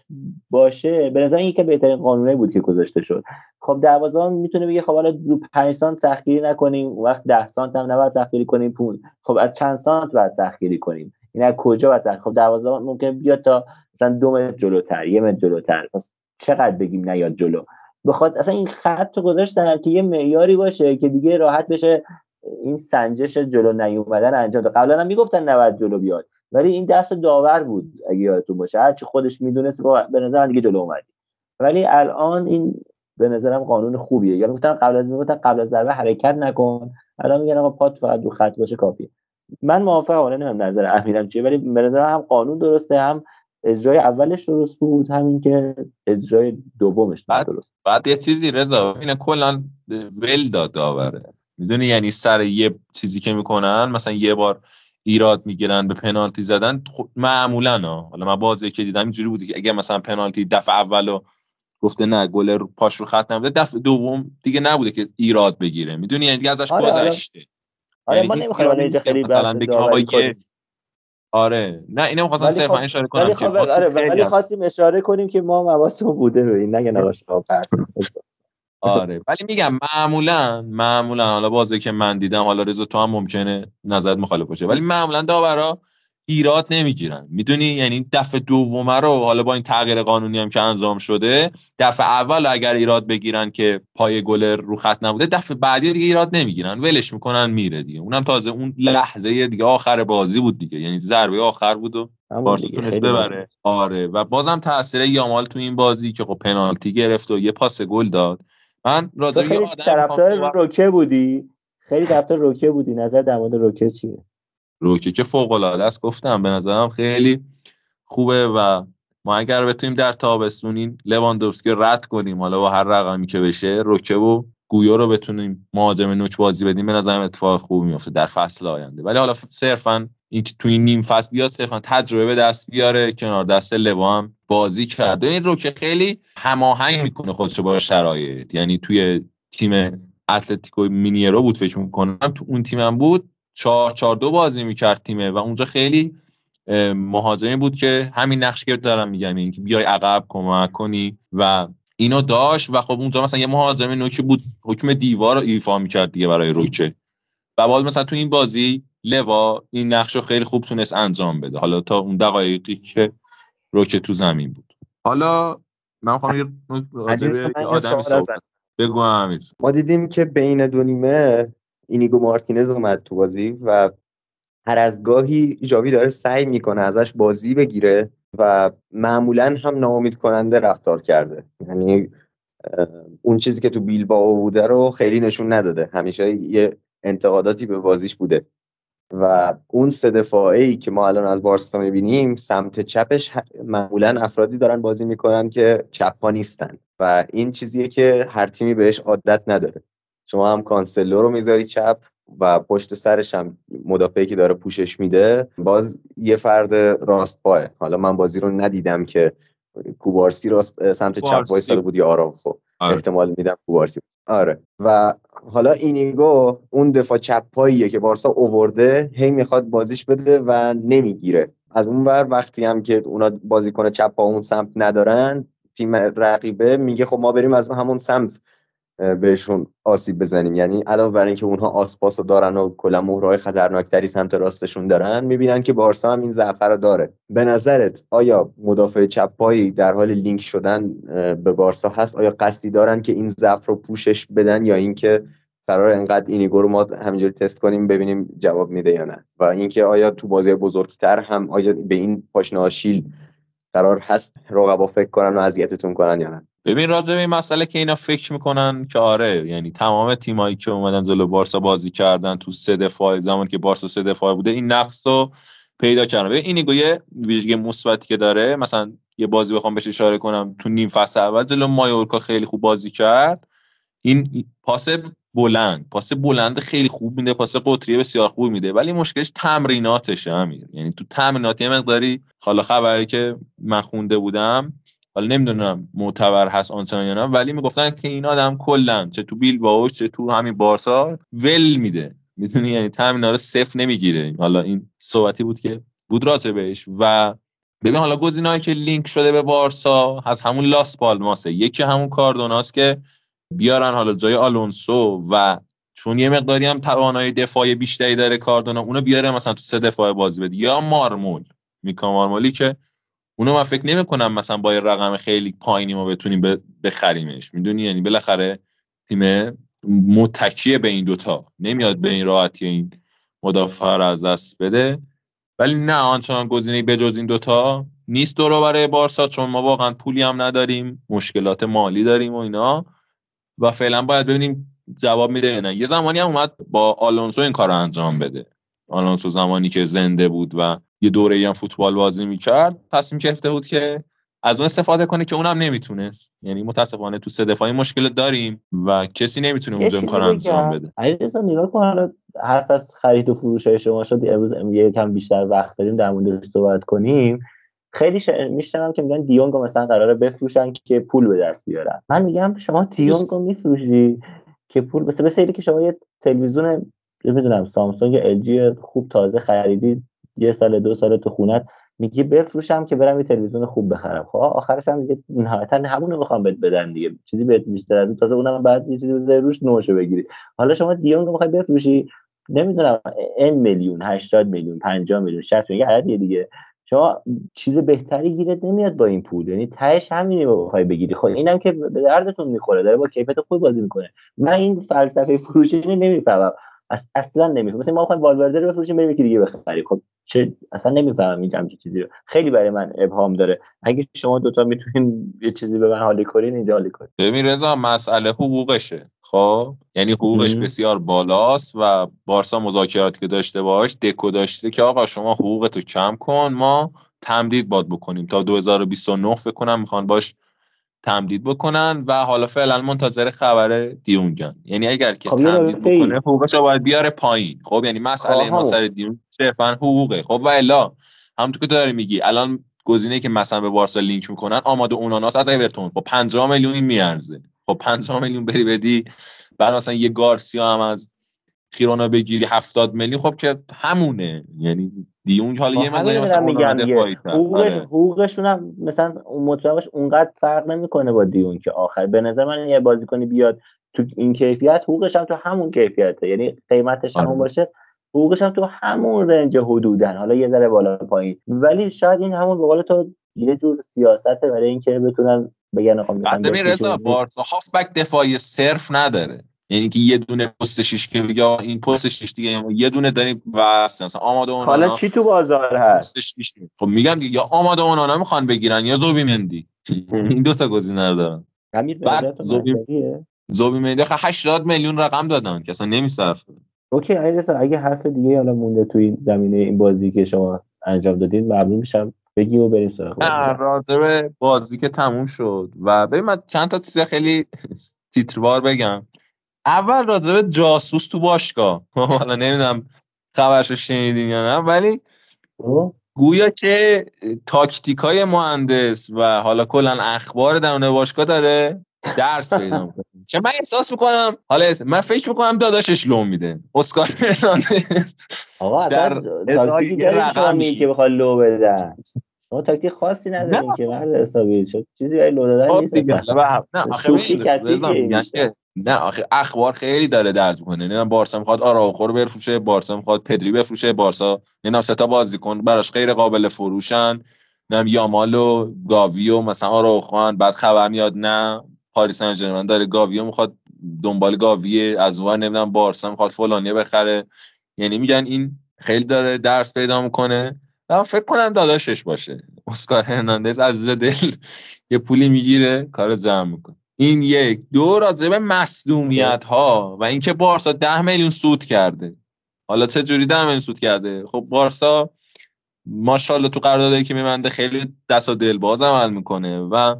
باشه به نظر این که بهترین قانونی بود که گذاشته شد. خب دروازه‌بان می‌تونه بگه خب حالا رو 5 سانت سختگیری نکنیم وقت 10 سانت هم نباید سختگیری کنیم پول. خب از چند سانت باید سختگیری کنیم؟ این از کجا باید خب دروازه‌بان ممکن بیاد تا مثلا دو متر جلوتر یه متر جلوتر. پس چقدر بگیم نیاد جلو؟ بخواد اصلا این خط رو گذاشتن که یه معیاری باشه که دیگه راحت بشه این سنجش جلو نیومدن انجام داد. قبلا هم می‌گفتن 90 جلو بیاد ولی این دست داور بود اگه یادتون باشه. هرچی خودش می‌دونست به نظر دیگه جلو اومدی ولی الان این به نظرم قانون خوبیه. یا گفتن قبل از می‌گفتن قبل از ضربه حرکت نکن. الان میگن آقا پات فقط رو خط باشه کافیه. من موافقم حالا نمی‌دونم نظر امیرم چیه ولی به نظرم هم قانون درسته هم اجرای اولش درست بود همین که اجرای دومش درست. بعد یه چیزی رضا این کلا ول داد داوره. می‌دونی؟ یعنی سر یه چیزی که می‌کنن مثلا یه بار ایراد می‌گیرن به پنالتی زدن معمولا ها. حالا من بازی که دیدم اینجوری بودی که اگه مثلا پنالتی دفعه اولو گفته نه گل پاش رو خط نبوده دفعه دوم دیگه نبوده که ایراد بگیره. می‌دونی؟ یعنی دیگه ازش آره, آره. گذشته. آره ما نمی‌خوایم خیلی مثلا بگیم آقا یه آره. نه اینو می‌خواستم صرفا خب- اشاره کنم ولی خب آره ولی خواستیم اشاره کنیم که ما مواسمون بوده به این نگه نباشه. آره ولی میگم معمولا معمولا حالا بازی که من دیدم حالا رضا تو هم ممکنه نظرت مخالف باشه ولی معمولا داورا ایراد نمی‌گیرن. می‌دونی؟ یعنی دفعه دوم رو حالا با این تغییر قانونی هم که انجام شده دفعه اول اگر ایراد بگیرن که پای گل رو خط نبوده دفعه بعدی دیگه ایراد نمی‌گیرن. ولش می‌کنن میره دیگه. اونم تازه اون لحظه دیگه آخر بازی بود دیگه. یعنی ضربه آخر بود و بارسا تونست ببره. آره و بازم تاثیر یامال تو این بازی که خب پنالتی گرفت و یه پاس گل داد. من راجع خیلی طرفدار روکه بودی؟ خیلی طرفدار روکه بودی. نظر در مورد روکه چیه؟ روکه که فوق العاده است گفتم. به نظرم خیلی خوبه و ما اگر بتونیم در تابستون این لواندوفسکی رد کنیم حالا با هر رقمی که بشه روکه و گویو رو بتونیم مهاجم نوک بازی بدیم به نظرم اتفاق خوبی میفته در فصل آینده. ولی حالا صرفا این تو این نیم فصل بیاد صرفا تجربه به دست بیاره کنار دست لوا هم بازی کرده. این رو که خیلی هماهنگ می‌کنه خودش با شرایط. یعنی توی تیم اتلتیکو مینیرو بود فکر می‌کنم. تو اون تیمم بود. چهار چهار دو بازی می‌کرد تیمه و اونجا خیلی مهاجمی بود که همین نقش که دارم میگم. این که بیای عقب کمک کنی و اینو داشت. و خب اونجا مثلا یه مهاجم نوکی بود. حکم دیوار رو ایفا می‌کرد دیگه برای روچه و بعد مثلا تو این بازی لوا این نقش رو خیلی خوب تونست انجام بده. حالا تا اون دقایقی که روچه تو زمین بود. حالا من خواهم یه آدمی صحبت بگو امیر. ما دیدیم که بین دو نیمه اینیگو مارتینز اومد تو بازی و هر از گاهی جاوی داره سعی می‌کنه ازش بازی بگیره و معمولا هم ناامید کننده رفتار کرده. یعنی اون چیزی که تو بیلبائو بوده رو خیلی نشون نداده. همیشه یه انتقاداتی به بازیش بوده. و اون سه دفاعه ای که ما الان از بارسا می‌بینیم سمت چپش معمولا افرادی دارن بازی می‌کنن که چپا نیستن و این چیزیه که هر تیمی بهش عادت نداره. شما هم کانسلو رو می‌ذاری چپ و پشت سرش هم مدافعی که داره پوشش میده باز یه فرد راست پاه حالا من بازی رو ندیدم که کوبارسی راست سمت چپ وایساده بود یا آرام خب آره. احتمال میدم کوبارسی آره. و حالا اینیگو اون دفاع چپ پاییه که بارسا اوورده هی می‌خواد بازیش بده و نمی‌گیره. از اون ور وقتی هم که اونا بازیکن چپ پا اون سمت ندارن تیم رقیبه میگه خب ما بریم از همون سمت. بهشون آسیب بزنیم. یعنی علاوه بر اینکه اونها آسپاس رو دارن و کلا مهرهای خطرناکتری سمت راستشون دارن می‌بینن که بارسا هم این ضعف رو داره. به نظرت آیا مدافع چپایی در حال لینک شدن به بارسا هست؟ آیا قصدی دارن که این ضعف رو پوشش بدن یا اینکه قرار انقدر اینیگو رو ما همینجوری تست کنیم ببینیم جواب میده یا نه؟ و اینکه آیا تو بازی بزرگتر هم آیا به این پاشنه قرار هست؟ رقبا فکر کنن و اذیتتون کنن یا نه؟ ببین راجع به این مسئله که اینا فکر می‌کنن که آره یعنی تمام تیمایی که اومدن جلو بارسا بازی کردن تو سه دفاع زمانی که بارسا سه دفاع بوده این نقص رو پیدا کردن. ببین این یه ویژگی مثبتی که داره مثلا یه بازی بخوام بهش اشاره کنم تو نیم فصل اول جلو مایورکا خیلی خوب بازی کرد. این پاس بلند پاس بلند خیلی خوب میده پاس قطری بسیار خوب میده ولی مشکلش تمریناتشه امیر. یعنی تو تمرینات یه مقداری حالا خبری که من خونده بودم حالا نمی‌دونم معتبر هست آنچنان یا نه ولی می‌گفتن که این آدم کلا چه تو بیل باوش چه تو همین بارسا ول میده. می‌دونی؟ یعنی تامین رو صفر نمی‌گیره. حالا این صحبتی بود که بود راته بهش. و ببین حالا گزینه‌ای که لینک شده به بارسا از همون لاس پالماسه یکی همون کاردوناست که بیارن حالا جای آلونسو و چون یه مقداری هم توانایی دفاع بیشتری داره کاردونا اونو بیاره مثلا تو سه دفاع بازی بده یا مارمول. میکا مارمولی که اونو من فکر نمی کنم مثلا با یه رقم خیلی پایینی ما بتونیم بخریمش. می‌دونی؟ یعنی بالاخره تیم متکیه به این دوتا. نمیاد به این راحتی این مدافع رو از دست بده. ولی نه آنچنان گزینه به جز این دوتا نیست دورو برای بارسا چون ما واقعا پولی هم نداریم مشکلات مالی داریم و اینا. و فعلا باید ببینیم جواب میده نه. یه زمانی هم اومد با آلونسو این کار رو انجام بده. آلونسو زمانی که زنده بود و یه دوره هم فوتبال بازی می‌کرد تصمیم گرفته بود که از اون استفاده کنه که اونم نمی‌تونست. یعنی متاسفانه تو سه دفاعی مشکل داریم و کسی نمی‌تونه اونجا این کار انجام بده. علیرضا نگاه کن حرف از خرید و فروش های شما شد. امروز کم بیشتر وقت داریم در موردش صحبت کنیم. خیلی ش... میشنم که میگن دیونگو مثلا قراره بفروشن که پول به دست بیارن. من میگم شما دیونگو میفروشی که پول مثل مثل که شما یه تلویزیون نمی‌دونم سامسونگ ال خوب تازه خریدی یه سال دو سال تو خونت میگی بفروشم که برم یه تلویزیون خوب بخرم. خب آخرش هم دیگه نهایتا همونو می‌خوام بهت بدن دیگه. چیزی بهت بیشتر از اون تازه اونم بعد یه چیزی بذاری روش نوشو بگیری. حالا شما دیونگ می‌خوای بفروشی نمی‌دونم ان میلیون 80 میلیون 50 میلیون 60 میلیون عددیه دیگه. شما چیز بهتری گیرت نمیاد با این پول. یعنی تهش همینی بخوای بگیری. خب اینم که به دردتون می‌خوره داره با کیفیت خوب بازی می‌کنه. من این فلسفه فروشی نمی‌فهمم. اصلا نمی‌فهمم مثلا ما می‌خوایم والورده رو بفروشیم بریم یکی دیگه بخریم. خب چه اصلا نمی‌فهمم این همچین چیزی رو. خیلی برای من ابهام داره. اگه شما دوتا می‌تونین یه چیزی به من حالی کنین اینجا حالی کنین. ببین رضا مسئله حقوقشه. خب؟ یعنی حقوقش بسیار بالاست و بارسا مذاکراتی که داشته باش دکو داشته که آقا شما حقوقتو کم کن ما تمدید باد بکنیم. تا 2029 فکر کنم می‌خوان باش تمدید بکنن و حالا فعلا منتظر خبر دیونگن یعنی اگر که خب تمدید بکنه حقوقش باید بیاره پایین. خب یعنی مسئله ما سر دیون صرفا حقوقه. خب و الا همونطور که داری میگی الان گزینه که مثلا به بارسا لینک می‌کنن آماده اوناناس از اورتون خب 50 میلیون میارزه. خب 50 میلیون بری بدی بعد مثلا یه گارسیا هم از خیرونا بگیری 70 میلیون. خب که همونه. یعنی دیونگ حالا یه مقداری مثلا میگم حقوقش آره. حقوقشون هم مثلا مطلقش اونقدر فرق نمی‌کنه با دیون که آخر. به نظر من یه بازیکنی بیاد تو این کیفیت حقوقش هم تو همون کیفیته. یعنی قیمتش هم آره. باشه حقوقش هم تو همون رنج حدودن. حالا یه ذره بالا پایین. ولی شاید این همون به قول تو یه جور سیاسته برای اینکه بتونن بگن آقا مثلا رضا بارسا هافبک دفاعی صرف نداره. یعنی که یه دونه پست شیش که یا این پست شیش دیگه یه دونه داریم و مثلا آماده اون حالا چی تو بازار هست؟ خب میگم دیگه یا آماده اون می‌خوان بگیرن یا زوبی مندی. این دو تا گزینه رو دارن. بعد زوبی زوبی مندی 80 میلیون رقم دادن که اصلا نمیصرفه اوکی علیرضا اگه حرف دیگه حالا مونده تو این زمینه این بازی که شما انجام دادین ممنون میشم. بگی و بریم سراغ بازی. بازی که تموم شد. و ببین من چند تا چیز خیلی تیتروار بگم. اول راجع به جاسوس تو باشگاه. حالا نمی‌دونم خبرش شنیدین یا نه ولی. گویا که تاکتیک های مهندس و حالا کلا اخبار درون باشگاه داره درز پیدا می‌کنه. چه من احساس می‌کنم حالا من فکر می‌کنم داداشش لو میده. اسکار فرناندز آقا در تاکتیکی داریم که بخواد لو بدن. ما تاکتیک خاصی نداریم که مرد حسابی. شد چیزی برای لو دادن خب نیست نه آخه نه آخه اخبار خیلی داره درز می‌کنه. نه بارسا می‌خواد آراوخو رو بفروشه بارسا می‌خواد پدری بفروشه بارسا نه سه تا بازیکن براش غیر قابل فروشن. نه یامال و گاوی و مثلا آراوخو بعد خبر میاد نه پاریس سن ژرمن داره گاویو می‌خواد دنبال گاوی از اون نمی‌دونم بارسا می‌خواد فلانی بخره. یعنی میگن این خیلی داره درس پیدا می‌کنه. من فکر کنم داداشش باشه. اسکار هرناندز از دل یه پولی می‌گیره کار جمع می‌کنه. این یک. دو راجع به مسلومیت ها و اینکه بارسا ده میلیون سود کرده. حالا چه جوری ده میلیون سود کرده؟ خب بارسا ماشاءالله تو قراردادی که میمنده خیلی دست و دل باز عمل می‌کنه و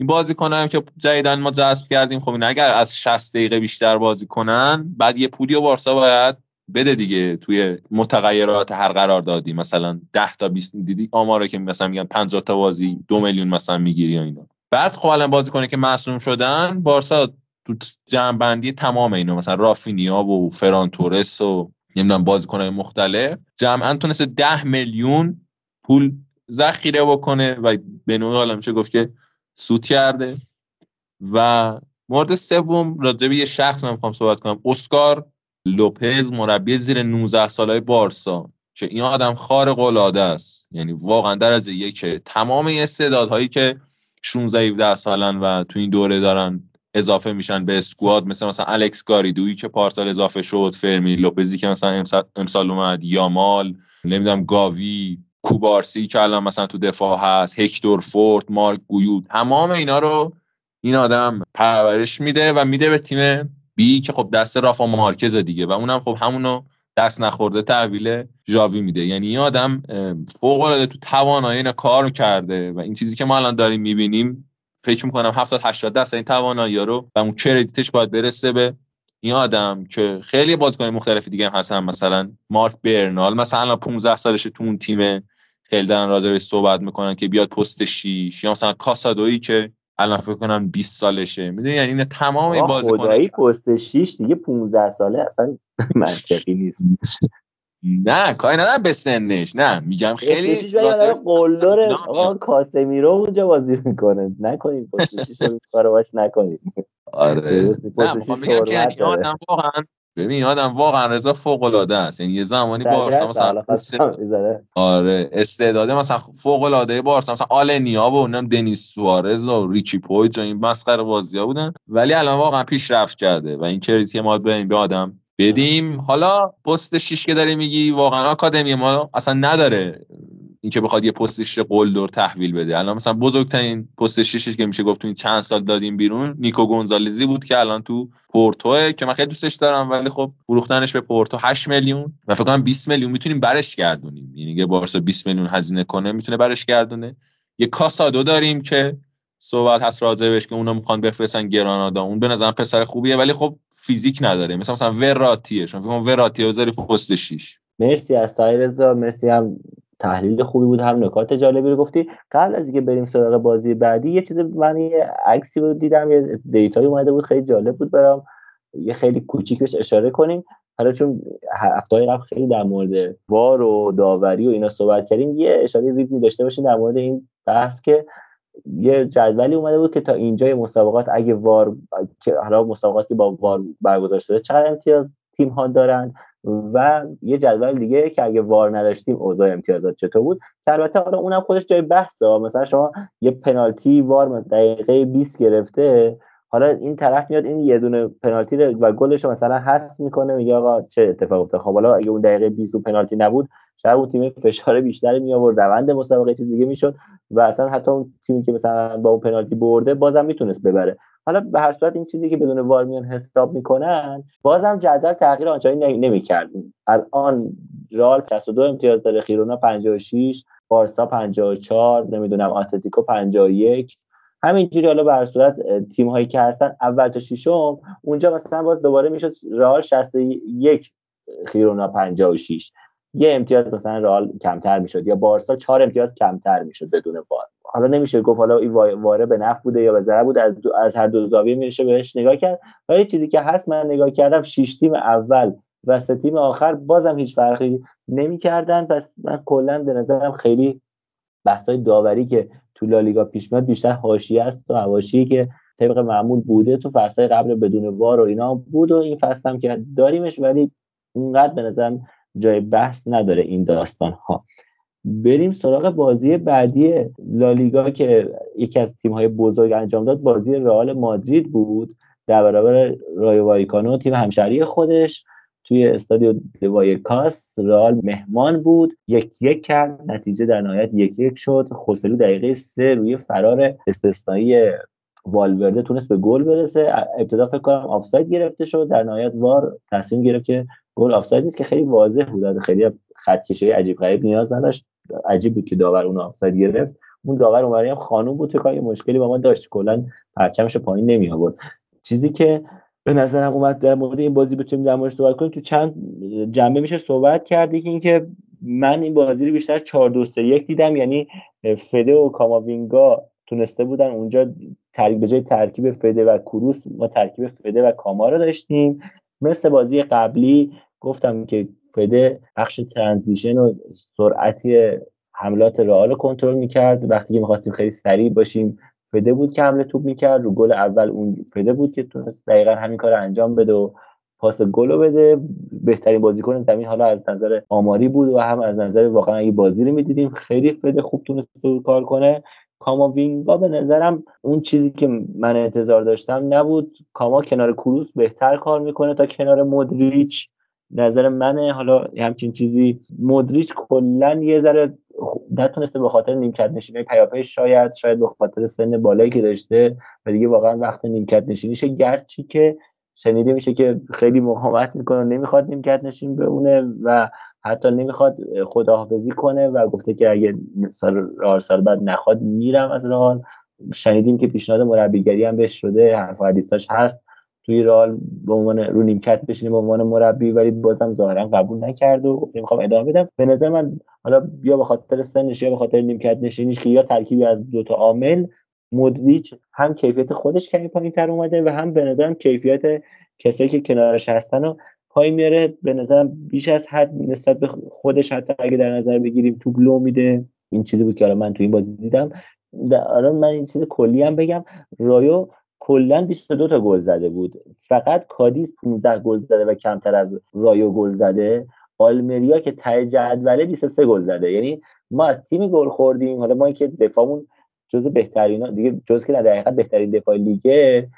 این بازیکن هم که جدیدن ما جذب کردیم خب این اگر از 60 دقیقه بیشتر بازی کنن بعد یه پولی و بارسا باید بده دیگه توی متغیرات هر قرار دادی مثلا 10 تا 20 دیدی آماره که مثلا میگن 50 تا بازی دو میلیون مثلا می‌گیری یا اینا. بعد خب الان بازیکنه که مصدوم شدن بارسا تو جمع تمام اینو مثلا رافینیا و فران تورس و نمی‌دونم بازیکنهای مختلف. جمعا تونسته 10 میلیون پول ذخیره بکنه و به نوعی حالا میشه گفت که سود کرده. و مورد سوم راجع یه شخص من می‌خوام صحبت کنم اسکار لوپز مربی زیر 19 سالای بارسا. که این آدم خارق العاده است. یعنی واقعا در از یک تمام استعدادهایی که 16 17 سالن و تو این دوره دارن اضافه میشن به اسکواد. مثل مثلا الکس گاریدویی که پارسال اضافه شد فرمی لوپزی که مثلا امسال اومد یامال نمی‌دونم گاوی کوبارسی که الان مثلا تو دفاع هست هکتور فورت مارک گویود. تمام اینا رو این آدم پرورش میده و میده به تیم بی که خب دست رافا مارکز دیگه و اونم خب همونو دست نخورده تحویل ژاوی میده. یعنی این آدم فوق العاده تو توانایی اینا کار کرده و این چیزی که ما الان داریم می‌بینیم فکر می‌کنم 70 80 درصد این توانایی رو و اون کردیتش باید برسه به این آدم که خیلی بازیکن مختلفی دیگه هم هستن. مثلا مارک برنال مثلا 15 سالشه تو اون تیم. خیلی دارن راجع صحبت می‌کنن که بیاد پست 6 یا مثلا کاسادویی که الان فکر کنم 20 سالشه. می‌دونی؟ یعنی این تمام این بازیکن خدایی پست 6 دیگه 15 ساله اصلا منطقی نیست. نه کاری ندارم به سنش. نه میگم خیلی قلدر آقا کاسمیرو اونجا بازی می‌کنه. نکنیم پست 6 کارو باش نکنیم آره. نه میگم که یعنی آدم واقعا ببین آدم واقعا رضا فوق العاده است. یعنی یه زمانی بارسا مثلا آره استعداده مثلا فوق العاده بارسا مثلا آلنیا و اونم دنیس سوارز و ریچی پویت و این مسخره بازی‌ها بودن. ولی الان واقعا پیشرفت کرده و این کریدی ما به این به آدم بدیم. حالا پست شیش که داری میگی واقعا آکادمی ما اصلا نداره. اینکه بخواد یه پست شیش قلدر تحویل بده. الان مثلا بزرگترین پست شیشش که میشه گفت تو این چند سال دادیم بیرون نیکو گونزالزی بود که الان تو پورتو که من خیلی دوستش دارم ولی خب فروختنش به پورتو 8 میلیون و فکر کنم 20 میلیون می‌تونیم برش گردونیم. یعنی اگه بارسا 20 میلیون هزینه کنه می‌تونه برش گردونه. یه کاسادو داریم که صحبت هست راجبش که اونا می‌خوان بفرستن گرانادا. اون به نظرم پسر خوبیه ولی خب فیزیک نداره. مثلا مثلا وراتیه. شما فکر وراتیه بذاری پست 6 مرسی از تای رضا مرسی هم تحلیل خوبی بود هم نکات جالبی رو گفتی. قبل از اینکه بریم سراغ بازی بعدی یه چیز من یه عکسی رو دیدم یه دیتایی اومده بود خیلی جالب بود برام. یه خیلی کوچیک بهش اشاره کنیم. حالا چون هفته قبل خیلی در مورد وار و داوری و اینا صحبت کردیم یه اشاره ریزی داشته باشیم در مورد این بحث که یه جدولی اومده بود که تا اینجای مسابقات اگه وار حالا مسابقاتی با وار برگزار شده چقدر امتیاز تیم ها دارن و یه جدول دیگه که اگه وار نداشتیم اوضاع امتیازات چطور بود؟ که البته حالا اونم خودش جای بحثه. مثلا شما یه پنالتی وار دقیقه 20 گرفته حالا این طرف میاد این یه دونه پنالتی و گلش مثلا حذف می‌کنه میگه آقا چه اتفاق افتاد؟ خب حالا اگه اون دقیقه 20 پنالتی نبود شاید اون تیم فشار بیشتری می آورد روند مسابقه چیز دیگه می‌شد و اصلا حتی اون تیمی که مثلا با اون پنالتی برده بازم می‌تونست ببره. حالا به هر صورت این چیزی که بدون وار میان حساب می‌کنن بازم جدول تغییر آنچنانی نمی‌کرد الان رال 62 امتیاز داره خیرونا 56 بارسا 54 نمی‌دونم اتلتیکو 51 همینجوری حالا به هر صورت تیم هایی که هستن اول تا ششم اونجا مثلا باز دوباره می‌شد رئال 61 خیرونا 56 یه امتیاز مثلا رئال کمتر می‌شد یا بارسا چهار امتیاز کمتر می‌شد بدون وار. حالا نمیشه گفت حالا این واره به نفع بوده یا به ضرر بود از, از هر دو زاویه میشه بهش نگاه کرد. ولی چیزی که هست من نگاه کردم شش تیم اول و سه تیم آخر بازم هیچ فرقی نمی‌کردن. پس من کلا به نظرم خیلی بحثای داوری که تو لالیگا پیش میاد بیشتر حاشیه است و حواشی که طبق معمول بوده تو فصل قبل بدون وار و اینا بود و این فصل هم که داریمش ولی اونقدر به نظرم جای بحث نداره این داستان ها بریم سراغ بازی بعدی لالیگا که یکی از تیم های بزرگ انجام داد. بازی رئال مادرید بود. در برابر رایو وایکانو تیم همشهری خودش. توی استادیو کاس رئال مهمان بود. یک یک کرد. نتیجه در نهایت یک یک شد. خوسلو دقیقه سه روی فرار استثنایی والورده تونست به گل برسه. ابتدا فکر کنم آفساید گرفته شد. در نهایت VAR تصمیم گرفت که گل آفساید نیست که خیلی واضح بود خیلی خط کشی عجیب غریب نیاز نداشت. عجیب بود که داور اون آفساید گرفت. اون داور اونوری هم خانوم بود که مشکلی با ما داشت. کلا پرچمش پایین نمی آورد چیزی که به نظرم اومد در مورد این بازی بتونیم در موردش صحبت کنیم تو چند جنبه میشه صحبت کردی که اینکه من این بازی رو بیشتر 4 2 3 1 دیدم. یعنی فده و کاماوینگا تونسته بودن اونجا ترکیب به جای ترکیب فده و کروس ما ترکیب فده و کاما رو داشتیم. مثل بازی قبلی گفتم که فده بخش ترانزیشن و سرعتی حملات رئال رو کنترل می‌کرد. وقتی که می‌خواستیم خیلی سریع باشیم فده بود که حمله توپ می‌کرد. رو گل اول اون فده بود که تونست دقیقا همین کار انجام بده و پاس گل رو بده. بهترین بازیکن زمین حالا از نظر آماری بود و هم از نظر واقعا اگه بازی رو می‌دیدیم خیلی فده خوب تونسته کار کنه. کاما وینگا به نظرم اون چیزی که من انتظار داشتم نبود. کاما کنار کروس بهتر کار می‌کنه تا کنار مودریچ. نظر منه حالا همچین چیزی مودریچ کلا یه ذره نتونسته به خاطر نیمکت نشینی پیاپی شاید شاید به خاطر سن بالایی که داشته و دیگه واقعا وقت نیمکت نشینیشه گرچه که شنیده میشه که خیلی مقاومت می‌کنه نمی‌خواد نیمکت نشین بمونه و حتی نمی‌خواد خداحافظی کنه و گفته که اگه سال سال بعد نخواد میرم از رئال. شنیدیم که پیشنهاد مربیگری هم بهش شده حرف حدیثاش هست. توی رال به عنوان رو نیمکت بشینه به عنوان مربی ولی بازم ظاهرا قبول نکرد و می‌خوام ادامه بدم. به نظر من حالا یا به خاطر سنش یا به خاطر نیمکت نشینیش که یا ترکیبی از دو تا عامل مودریچ هم کیفیت خودش کمی پایین تر اومده و هم به نظرم کیفیت کسایی که کنارش هستن و پایین میاره به نظرم بیش از حد نسبت به خودش حتی اگه در نظر بگیریم توپ لو میده. این چیزی بود که حالا من تو این بازی دیدم. در من این چیز کلی هم بگم. رایو کلا 22 تا گل زده بود. فقط کادیس 15 گل زده و کمتر از رایو گل زده. آلمریا که ته جدوله 23 گل زده. یعنی ما از تیمی گل خوردیم. حالا ما که دفاعمون جز بهترین دیگه جز که در بهترین دفاع لیگه.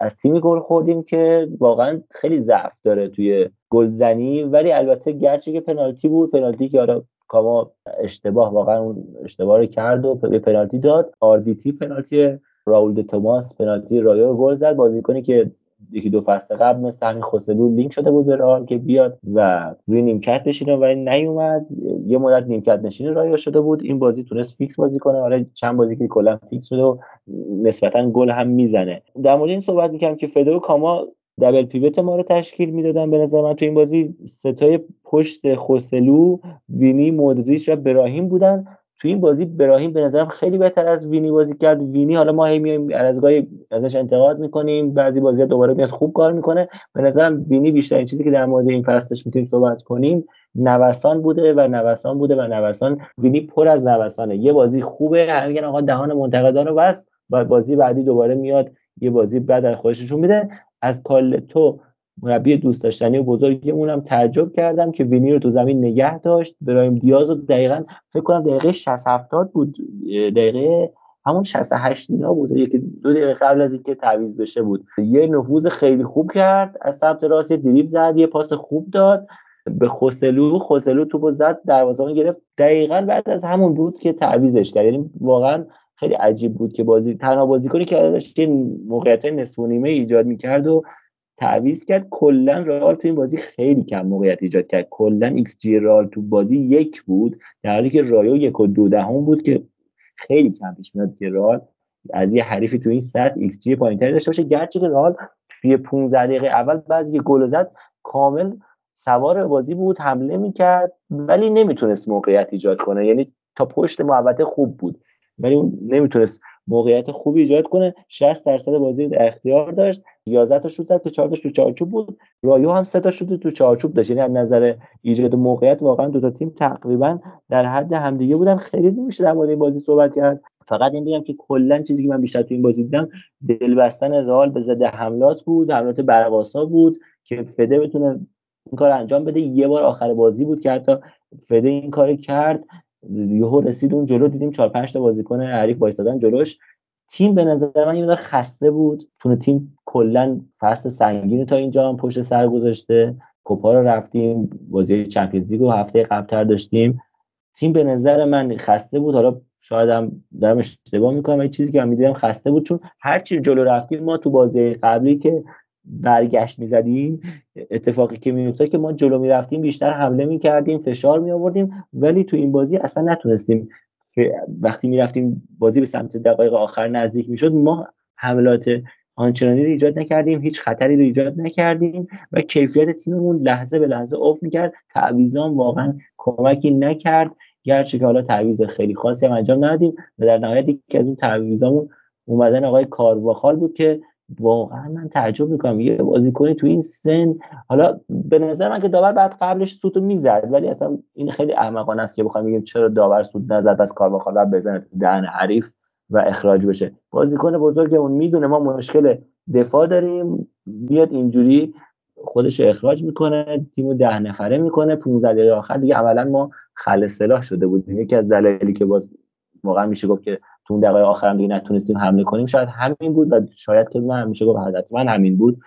از تیمی گل خوردیم که واقعا خیلی ضعف داره توی گلزنی. ولی البته گرچه که پنالتی بود پنالتی که آره کاما اشتباه واقعا اون اشتباه رو کرد و پنالتی داد. RDT پنالتی راول د توماس پنالتی رایو گل زد. بازیکنی که یکی دو فصل قبل مثل همین خوسلو لینک شده بود به رئال که بیاد و روی نیمکت بشینه ولی نیومد. یه مدت نیمکت نشین رایو شده بود. این بازی تونست فیکس بازی کنه. آره چند بازی که کلا فیکس شده و نسبتا گل هم می‌زنه. در مورد این صحبت می‌کنم که فده و کاما double pivot ما رو تشکیل می‌دادن به نظر من. تو این بازی سه تای پشت خوسلو وینی مودریچ و براهیم بودن. تو این بازی براهیم به نظرم خیلی بهتر از وینی بازی کرد. وینی حالا ما هی میایم از ازش انتقاد می‌کنیم. بعضی بازی دوباره میاد خوب کار می‌کنه. به نظرم وینی بیشتر چیزی که در مورد این فصلش می‌تونیم صحبت کنیم نوسان بوده و نوسان بوده و نوسان وینی پر از نوسانه. یه بازی خوبه. همین میگن آقا دهان منتقدان رو بس و بازی بعدی دوباره میاد یه بازی بعد از خودشون میده. از پالتو مربی دوست داشتنی و بزرگمون هم تعجب کردم که وینی رو تو زمین نگه داشت. برایم دیاز رو دقیقا فکر کنم دقیقه 60 70 بود. دقیقه همون 68 اینا بود. یکی دو دقیقه قبل از اینکه تعویض بشه بود. یه نفوذ خیلی خوب کرد. از سمت راست دریب زد یه پاس خوب داد. به خوسلو خوسلو توپو زد دروازه‌بان گرفت. دقیقا بعد از همون بود که تعویضش کرد. یعنی واقعا خیلی عجیب بود که بازی تنها بازیکنی که داشت موقعیت نصف و نیمه ایجاد می‌کرد و تعویض کرد. کلا رئال تو این بازی خیلی کم موقعیت ایجاد کرد. کلا ایکس جی رئال تو بازی یک بود در حالی که رایو یک و دو دهم بود که خیلی کم پیش میاد که رئال از یه حریفی تو این سطح ایکس جی پایینتری داشته باشه. گرچه که رئال توی 15 دقیقه اول بعضی گل زد کامل سوار بازی بود حمله می‌کرد ولی نمی‌تونست موقعیت ایجاد کنه. یعنی تا پشت محوطه خوب بود ولی اون نمی‌تونست موقعیت خوبی ایجاد کنه. 60 درصد بازی در اختیار داشت. 11 تا شوت زد که 4 تو چارچوب بود. رایو هم 3 تا شوت تو چارچوب داشت. یعنی از نظر ایجاد موقعیت واقعا دو تا تیم تقریبا در حد همدیگه بودن. خیلی نمیشه در مورد این بازی صحبت کرد. فقط این بگم که کلا چیزی که من بیشتر تو این بازی دیدم دلبستن رئال به ضد حملات بود حملات برقاسا بود که فده بتونه این کار انجام بده. یه بار آخر بازی بود که حتی فده این کار کرد. یهو رسید اون جلو دیدیم 4 5 تا بازیکن حریف وایسادن جلوش. تیم به نظر من یه خسته بود. تون تیم کلا فصل سنگین تا اینجا هم پشت سر گذاشته. کوپا رو رفتیم بازی چمپیونز لیگ رو هفته قبلتر داشتیم. تیم به نظر من خسته بود. حالا شاید هم دارم اشتباه می‌کنم این چیزی که من می‌دیدم خسته بود چون هر چی جلو رفتیم ما تو بازی قبلی که برگشت می‌زدیم اتفاقی که میافتاد که ما جلو می‌رفتیم بیشتر حمله می‌کردیم فشار می آوردیم ولی تو این بازی اصلا نتونستیم وقتی می‌رفتیم بازی به سمت دقایق آخر نزدیک می‌شد ما حملات آنچنانی رو ایجاد نکردیم هیچ خطری رو ایجاد نکردیم و کیفیت تیممون لحظه به لحظه افت می‌کرد تعویضان واقعا کمکی نکرد گرچه که حالا تعویض خیلی خاصی هم انجام ندادیم و در نهایت که از اون تعویضامون اومدن آقای کارواخال بود که واقعا من تعجب می‌کنم. یه بازیکنی تو این سن حالا به نظر من که داور بعد قبلش سوتو می‌زد ولی اصلا این خیلی احمقانه است که بخوایم بگیم چرا داور سوت نزد بس کارواخال بزنه دهن حریف و اخراج بشه. بازیکن اون می‌دونه ما مشکل دفاع داریم. میاد اینجوری خودش اخراج می‌کنه تیمو ده نفره می‌کنه 15 دقیقه آخر دیگه عملا ما خل سلاح شده بودیم. یکی از دلایلی که باز واقعا میشه گفت که تو اون دقایق آخر هم دیگه نتونستیم حمله کنیم. شاید همین بود و شاید که من میشه گفت حتما همین بود.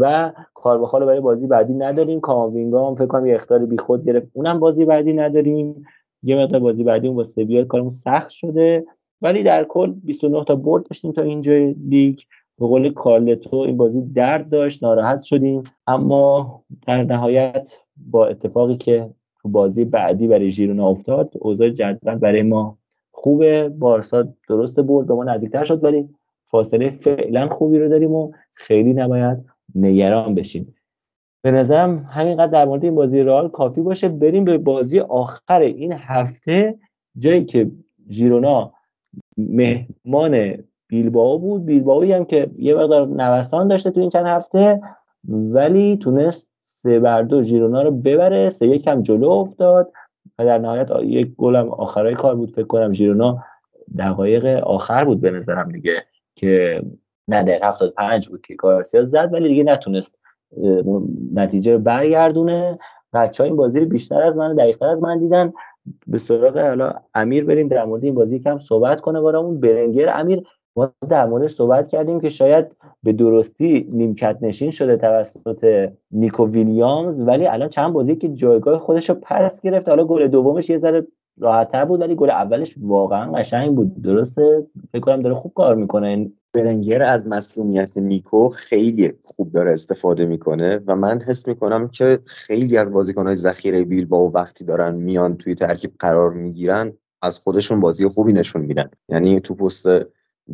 و کاربخال برای بازی بعدی نداریم. کاماوینگا هم فکر کنم یه اختار بیخود گرفت. اونم بازی بعدی نداریم. یه مقدار بازی بعدی اون با سویا کارمون سخت شده. ولی در کل 29 تا برد داشتیم تا اینجا لیگ. به قول کارلتو این بازی درد داشت. ناراحت شدیم. اما در نهایت با اتفاقی که تو بازی بعدی برای ژیرونا افتاد اوضاع جدول برای ما خوبه بارسا درست برد به ما نزدیکتر شد ولی فاصله فعلا خوبی رو داریم و خیلی نباید نگران بشیم. به نظرم همینقدر در مورد این بازی رئال کافی باشه. بریم به بازی آخر این هفته جایی که ژیرونا مهمان بیلباو بود. بیلباوی هم که یه مقدار نوسان داشته تو این چند هفته ولی تونست سه بر دو ژیرونا رو ببره سه یک جلو افتاد. و در نهایت یک گل هم آخرای کار بود فکر کنم ژیرونا دقایق آخر بود به نظرم دیگه که نه دقیقه 75 بود که گارسیا زد ولی دیگه نتونست نتیجه رو برگردونه. بچه این بازی رو بیشتر از من دقیقتر از من دیدن. به سراغ حالا امیر بریم در مورد این بازی کم صحبت کنه. برامون برنگر. امیر ما در موردش صحبت کردیم که شاید به درستی نیمکت نشین شده توسط نیکو ویلیامز ولی الان چند بازی که جایگاه خودش رو پس گرفت. حالا گل دومش یه ذره راحتتر بود ولی گل اولش واقعا قشنگ بود. درسته؟ فکر کنم داره خوب کار می‌کنه. برنگر از مسلومیت نیکو خیلی خوب داره استفاده می‌کنه و من حس می‌کنم که خیلی از بازیکنهای ذخیره بیل با وقتی دارن میان توی ترکیب قرار می‌گیرن از خودشون بازی خوبی نشون میدن. یعنی تو پست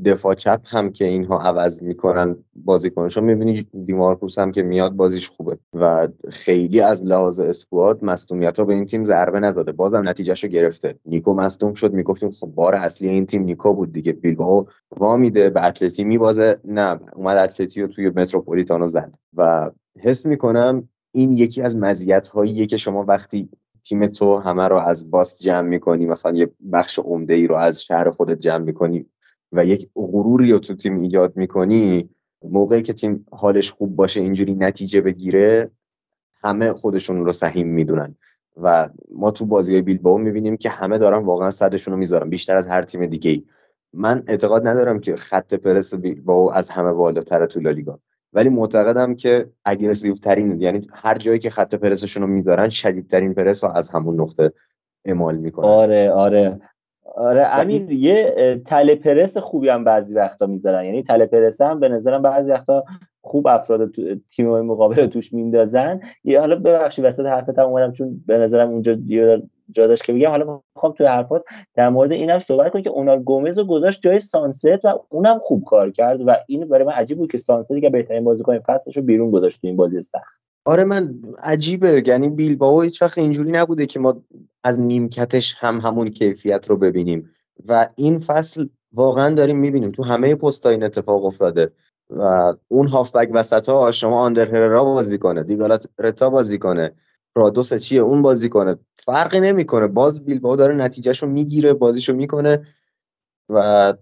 دفاع چپ هم که اینها عوض می‌کنن بازیکنشو می‌بینی دیمارکوس هم که میاد بازیش خوبه. و خیلی از لحاظ اسکواد مصونیت ها به این تیم ضربه نزده. بازم نتیجهشو گرفته. نیکو مصدوم شد. می‌گفتیم خب بار اصلی این تیم نیکو بود دیگه. بیلباو وا میده. به اتلتی میبازه. نه اومد اتلتی رو توی متروپولیتانو زد. و حس می‌کنم این یکی از مزیت هاییه که شما وقتی تیم تو همه رو از باست جمع می‌کنی مثلا یه بخش عمده ای رو از شهر خودت جمع می‌کنی و یک غروری رو تو تیم ایجاد می‌کنی موقعی که تیم حالش خوب باشه اینجوری نتیجه بگیره همه خودشون رو سهیم می‌دونن. و ما تو بازی بیلباو می‌بینیم که همه دارن واقعا صدشون رو می‌ذارن بیشتر از هر تیم دیگه ای من اعتقاد ندارم که خط پرس بیلباو از همه بالاتر تو لالیگا. ولی معتقدم که اگریسیو ترین یعنی هر جایی که خط پرسشون رو می‌ذارن شدیدترین پرس رو از همون نقطه اعمال می‌کنن. آره آره. آره امیر یه تله پرس خوبی هم بعضی وقتا می‌ذارن. یعنی تله پرس هم به نظرم بعضی وقتا خوب افراد تیم مقابل رو توش میندازن. یه حالا ببخشید وسط حرفت هم اومدم چون به نظرم اونجا جا داشت که بگم. حالا می‌خوام توی حرفات در مورد اینم صحبت کنم که اونار گومز رو گذاشت جای سانست و اونم خوب کار کرد و این برای من عجیب بود که سانست که بهترین بازیکن فصلش رو بیرون گذاشت تو این بازی سخت. آره من عجیبه. یعنی بیلباو هیچ وقت اینجوری نبوده که ما از نیمکتش هم همون کیفیت رو ببینیم. و این فصل واقعا داریم می‌بینیم. تو همه پست این اتفاق افتاده و اون هافبک وسط ها شما آندر هررا بازی کنه دیگالات رتا بازی کنه رادوس چیه اون بازی کنه. فرقی نمی‌کنه. باز بیلباو داره نتیجهشو می‌گیره بازیشو می‌کنه و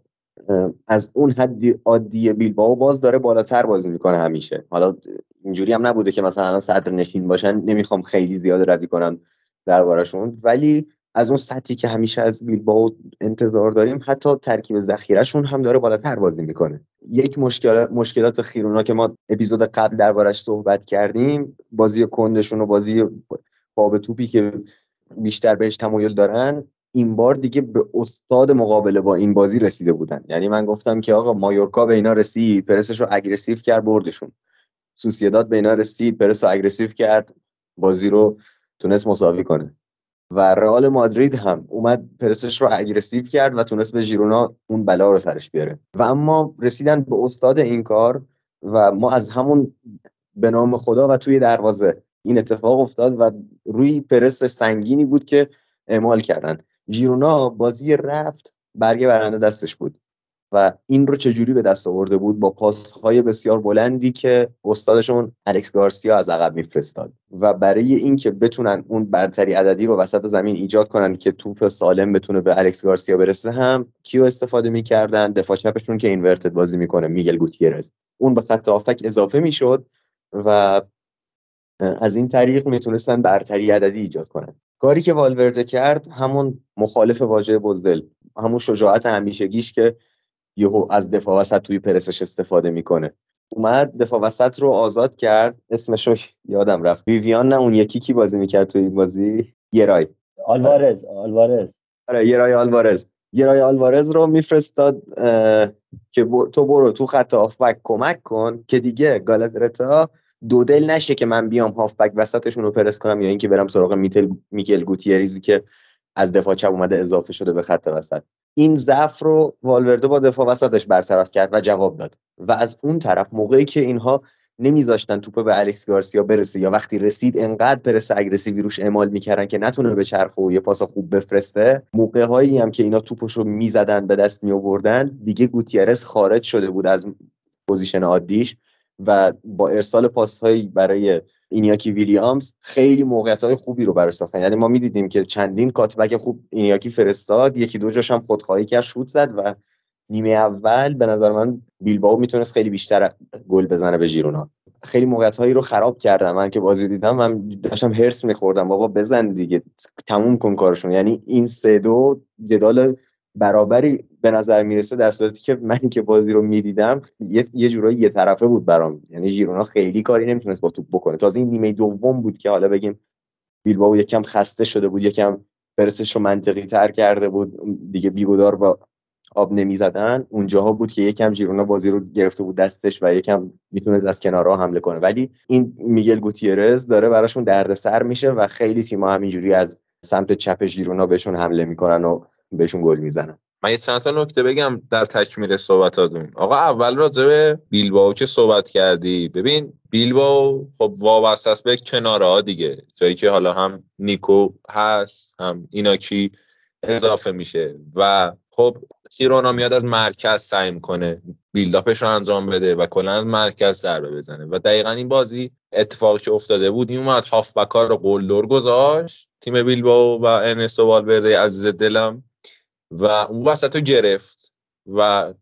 از اون حد عادی بیلباو باز داره بالاتر بازی می‌کنه همیشه. حالا اینجوری هم نبوده که مثلا صدر نشین باشن نمی‌خوام خیلی زیاد روی کنم دربارشون ولی از اون سطحی که همیشه از بیلباو انتظار داریم حتی ترکیب ذخیرهشون هم داره بالاتر بازی می‌کنه. یک مشکل مشکلات خیرونا که ما اپیزود قبل دربارش صحبت کردیم بازی کندشون و بازی باب توپی که بیشتر بهش تمایل دارن این بار دیگه به استاد مقابله با این بازی رسیده بودن. یعنی من گفتم که آقا مایورکا به اینا رسید پرسش رو اگریسیو کرد بردشون. سوسیداد به اینا رسید پرس رو aggressive کرد بازی رو تونست مساوی کنه. و رئال مادرید هم اومد پرسش رو aggressive کرد و تونست به ژیرونا اون بلا رو سرش بیاره. و اما رسیدن به استاد این کار و ما از همون به نام خدا و توی دروازه این اتفاق افتاد و روی پرسش سنگینی بود که اعمال کردن. ژیرونا بازی رفت برگه برنده دستش بود. و این رو چجوری به دست آورده بود؟ با پاسهای بسیار بلندی که استادشون الکس گارسیا از عقب میفرستاد. و برای اینکه بتونن اون برتری عددی رو وسط زمین ایجاد کنن که توپ سالم بتونه به الکس گارسیا برسه هم کیو استفاده می‌کردن؟ دفاع چپشون که اینورتد بازی می‌کنه میگل گوتیرز. اون به خط آفک اضافه می‌شد و از این طریق می‌تونستن برتری عددی ایجاد کنن. کاری که والورده کرد همون مخالف واژه بزدل همون شجاعت همیشگیش که یهو از دفاع وسط توی پرسش استفاده می‌کنه. اومد دفاع وسط رو آزاد کرد. اسمش رو یادم رفت. ویویان نه اون یکی کی بازی می‌کرد توی این بازی؟ یرای. آلوارز آلوارز. آره یرای آلوارز. یرای آلوارز رو میفرستاد که تو برو تو خط هافبک کمک کن که دیگه گالازرتا دو دل نشه که من بیام هافبک وسطشون رو پرس کنم یا اینکه برم سراغ میتل میکل گوتیریزی که از دفاع چپ اومده اضافه شده به خط وسط. این ضعف رو والورده با دفاع وسطش برطرف کرد و جواب داد. و از اون طرف موقعی که اینها نمیذاشتن توپ به الکس گارسیا برسه یا وقتی رسید انقدر پرس aggressive ی روش اعمال می‌کردن که نتونه بچرخه و یه پاس خوب بفرسته موقع هایی هم که اینا توپش رو می‌زدن به دست میآوردن دیگه گوتیرس خارج شده بود از پوزیشن عادیش. و با ارسال پاسهایی برای اینیاکی ویلیامز خیلی موقعیت های خوبی رو براش ساختن. یعنی ما می‌دیدیم که چندین کاتبک خوب اینیاکی فرستاد یکی دو جاش هم خودخواهی کرد شوت زد و نیمه اول به نظر من بیلباو می‌تونست خیلی بیشتر گل بزنه به ژیرونا. خیلی موقعیت هایی رو خراب کردم. من که بازی دیدم من داشتم هرس میخوردم. بابا بزن دیگه تموم کن کارشون. یعنی این سه دو جدال برابری به نظر می‌رسه در صورتی که من که بازی رو می‌دیدم یه, جورایی یه طرفه بود برام. یعنی ژیرونا خیلی کاری نمی‌تونست با توپ بکنه. تازه این نیمه دوم بود که حالا بگیم بیلباو یکم خسته شده بود یکم برسش رو منطقی تر کرده بود. دیگه بیگودار با آب نمی‌زدن. اونجاها بود که یکم ژیرونا بازی رو گرفته بود دستش و یکم می‌تونست از کنارها حمله کنه. ولی این میگل گوتیرز داره براشون دردسر میشه و خیلی تیم‌ها همینجوری از سمت چپ ژیرونا بهشون حمله می‌کنن و بهشون گل می‌زنن. من یه چند تا نکته بگم در تکمیل صحبتاتون. آقا اول راجع به بیلباو که صحبت کردی. ببین بیلباو خب وابسته است به کناره ها دیگه. جایی که حالا هم نیکو هست هم ایناکی اضافه میشه. و خب سیرونا میاد از مرکز سعی می‌کنه بیلداپش رو انجام بده و کلا از مرکز ضربه بزنه. و دقیقا این بازی اتفاقی که افتاده بود این اومد هافبکار رو قلدر گذاشت تیم بیلباو و ارنستو والورده. عزیز دلم و اون وسط رو گرفت و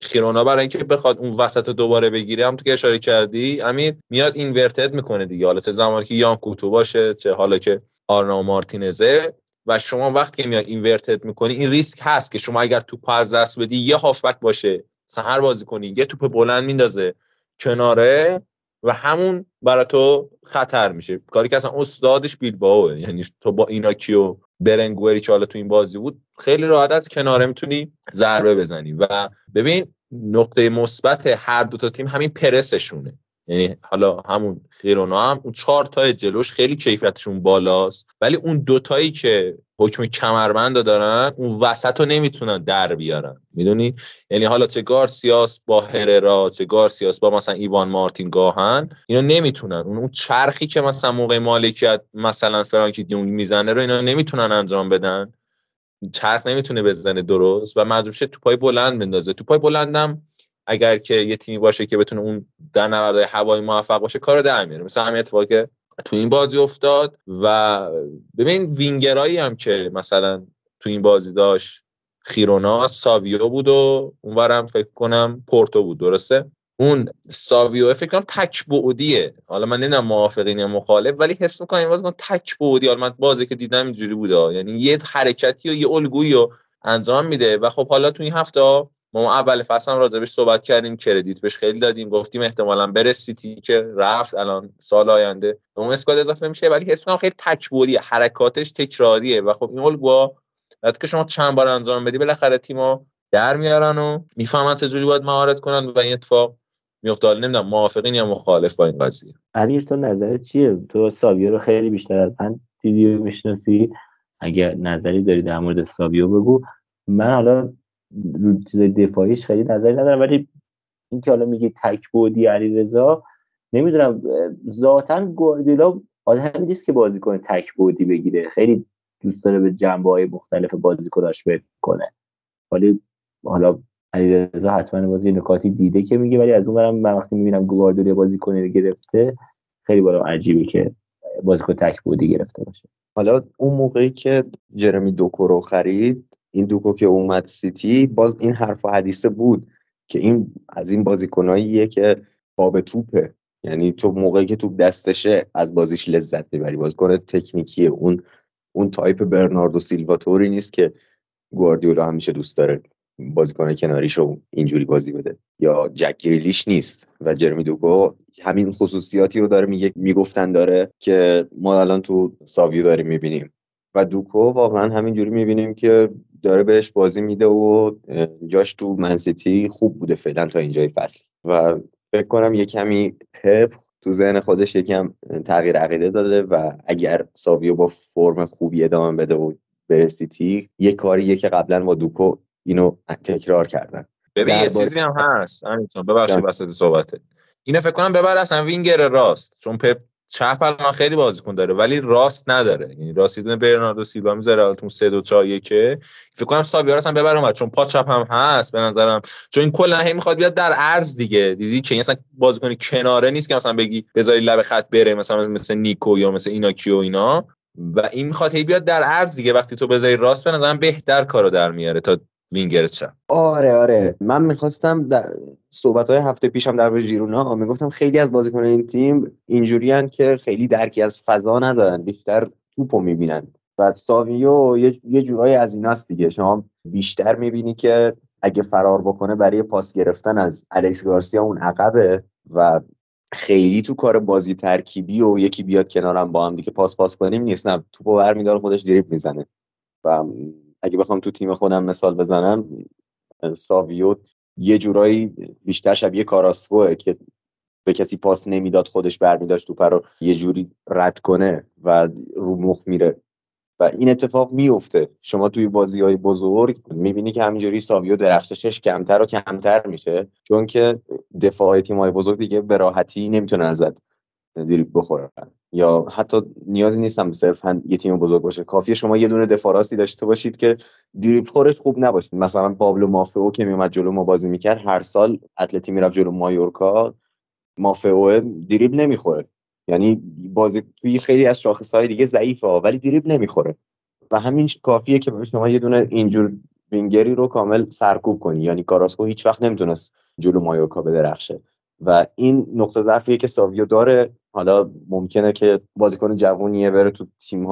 خیرونا برای اینکه بخواد اون وسط رو دوباره بگیره هم تو که اشاره کردی امیر میاد اینورتد می‌کنه دیگه. حالا چه زمانی که یان کوتو باشه چه حالا که آرنا مارتینزه و شما وقتی که میاد اینورتد می‌کنی این ریسک هست که شما اگر توپ از دست بدی یه هافبک باشه. مثلا هر بازی کنی یه توپ بلند میندازه کناره و همون برای تو خطر میشه. کاری که اصلا استادش بیلباوه یعنی تو با اینا کیو برنگوری که حالا تو این بازی بود خیلی راحت از کناره می‌تونی ضربه بزنی. و ببین نقطه مثبت هر دو تا تیم همین پرسشونه. یعنی حالا همون خیرونا هم اون چهار تا جلوش خیلی کیفیتشون بالاست. ولی اون دوتایی که حکم کمربند دارن اون وسط رو نمی‌تونن در بیارن. می‌دونی؟ یعنی حالا چه گارسیاس با هررا چه گارسیاس با مثلا ایوان مارتین گاهن اینا نمی‌تونن. اون چرخی که مثلا موقع مالکیت مثلا فرانکی دیونگ می‌زنه رو اینا نمی‌تونن انجام بدن. چرخ نمی‌تونه بزنه درست و مدروشه توپای بلند بندازه. توپای بلندم اگر که یه تیمی باشه که بتونه اون در نبردهای هوایی موفق باشه کار در میاره. مثلا همین اتفاقی که تو این بازی افتاد و ببین وینگرایی هم که مثلا تو این بازی داشت خیرونا ساویو بود و اونورم فکر کنم پورتو بود درسته؟ اون ساویو فکر کنم تک بعدیه. حالا من نمی‌دونم موافقین یا مخالف ولی حس می‌کنم این بازی تک بعدی. حالا من بازی که دیدم اینجوری بوده. یعنی یه حرکتی و یه الگویی رو انجام میده. و خب حالا تو این هفته ما اول فصل هم راجبش صحبت کردیم کردیت بهش خیلی دادیم گفتیم احتمالا بره سیتی که رفت الان سال آینده. به اون اسکواد اضافه میشه ولی حس خیلی تکبوریه حرکاتش تکراریه و خب این الگوها وقتی که شما چند بار انجام بدی بالاخره تیم‌ها در میارن و می‌فهمن چجوری باید مهارت کنن و این اتفاق میفته حالا نمی‌دونم موافقین یا مخالف با این قضیه؟ امیر تو نظرت چیه؟ تو ساویو رو خیلی بیشتر از من دیدی می‌شناسی؟ اگر نظری داری در مورد ساویو بگو. من حالا رو دفاعیش خیلی نظری ندارم. ولی اینکه حالا میگی تک بودی علیرضا نمی‌دونم ذاتا گواردیولا آدمی نیست که بازی کنه تک بودی بگیره. خیلی دوست داره به جنبه های مختلف بازیکناش فکر کنه. ولی حالا علیرضا حتما بازی نکاتی دیده که میگه ولی از اون برم من وقتی می‌بینم گواردیولا بازی کنه گرفته خیلی برام عجیبه که بازیکن تک بعدی گرفته باشه. حالا اون موقعی که جرمی دوکو رو خرید این دوکو که اومد سیتی باز این حرف و حدیثه بود که این از این بازیکناییه که باب توپه. یعنی تو موقعی که توپ دستشه از بازیش لذت می‌بری. بازیکن تکنیکی اون اون تایپ برناردو سیلوا توری نیست که گواردیولا همیشه دوست داره بازیکن کناریش رو اینجوری بازی بده. یا جک گریلیش نیست و جرمی دوکو همین خصوصیاتی رو داره میگه می‌گفتن داره که ما الان تو ساویو داریم می‌بینیم. و دوکو واقعا همینجوری می‌بینیم که داره بهش بازی میده و جاش تو منسیتی خوب بوده فعلا تا اینجای فصل. و فکر کنم یه کمی پپ تو ذهن خودش یکم تغییر عقیده داده و اگر ساویو با فرم خوبی ادامه بده و بره سیتی یه کاریه که قبلا با دوکو اینو تکرار کردن. ببین یه چیزی هم هست همینطور ببخشید وسط صحبته اینو فکر کنم ببر اصلا وینگر راست چون پپ چپ الان خیلی بازیکن داره ولی راست نداره. یعنی راستی دونه برناردو سیلوا می‌ذاره تو 3 2 4 1 فکر کنم سابیار اصلا ببر اومد چون پا چپ هم هست به نظرم. چون این کلا هی می‌خواد بیاد در عرض دیگه. دیدی که اصلا بازیکن کناره نیست که مثلا بگی بذاری لب خط بره مثلا مثل نیکو یا مثل ایناکیو اینا. و این می‌خواد هی بیاد در عرض دیگه. وقتی تو بذاری راست به نظرم بهتر کارو در میاره تا وینگر چپ آره آره. من می‌خواستم در صحبت های هفته پیشم در مورد ژیرونا می‌گفتم خیلی از بازیکن این تیم اینجوریان که خیلی درکی از فضا ندارن بیشتر توپو می‌بینن. و ساویو یه, جورایی از ایناست دیگه. شما بیشتر می‌بینی که اگه فرار بکنه برای پاس گرفتن از الکس گارسیا اون عقبه و خیلی تو کار بازی ترکیبی و یکی بیاد کنارم با هم دیگه پاس پاس کنیم نیست. نه توپو برمیداره خودش دریب می‌زنه. و اگه بخوام تو تیم خودم مثال بزنم ساویو یه جورایی بیشتر شبیه کاراسکوه که به کسی پاس نمی‌داد خودش برمیداشت توپ رو یه جوری رد کنه و رو مخ میره. و این اتفاق میفته شما توی بازی های بزرگ می‌بینی که همینجوری ساویو درخششش کمتر و کمتر میشه چون که دفاع تیم های بزرگ دیگه به راحتی نمی‌تونن ازت دریب بخورن. یا حتی نیازی نیستم صرفا یه تیم بزرگ باشه. کافیه شما یه دونه دفاع داشته باشید که دریبل خورش خوب نباشید. مثلا پابلو مافئو که میومد جلو ما بازی می‌کرد هر سال اتلتی می‌رفت جلو مایورکا. مافئو دریبل نمی‌خوره. یعنی بازی توی خیلی از های دیگه ضعیفه ولی دریبل نمی‌خوره. و همین کافیه که شما یه دونه اینجور وینگری رو کامل سرکوب کنی. یعنی کاراسکو هیچ وقت نمی‌تونست جلو مایورکا بدرخشه. و این نقطه ضعفیه که ساویو داره حالا ممکنه که بازیکن جوونیه بره تو تیم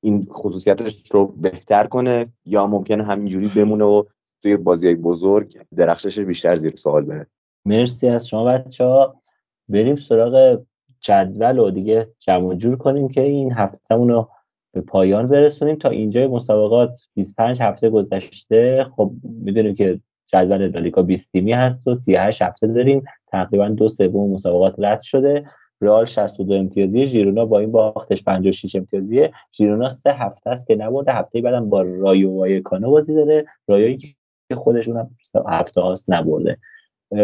این خصوصیتش رو بهتر کنه یا ممکنه همینجوری بمونه و توی بازی بزرگ درخشش بیشتر زیر سوال بره. مرسی از شما بچه ها بریم سراغ جدول و دیگه جمع جور کنیم که این هفتهمون رو به پایان برسونیم تا اینجای مسابقات 25 هفته گذشته. خب می‌دونیم که جدول لالیگا 20 تیمی هست و 38 هفته داریم. تقریبا دو سوم مسابقات رد شده. رئال 62 امتیازی ژیرونا با این باختش 56 امتیازیه. ژیرونا سه هفته است که نبرده هفته بعدم با رایو وایکانو بازی داره. رایویی که خودشون هم هفته هاست نبرده.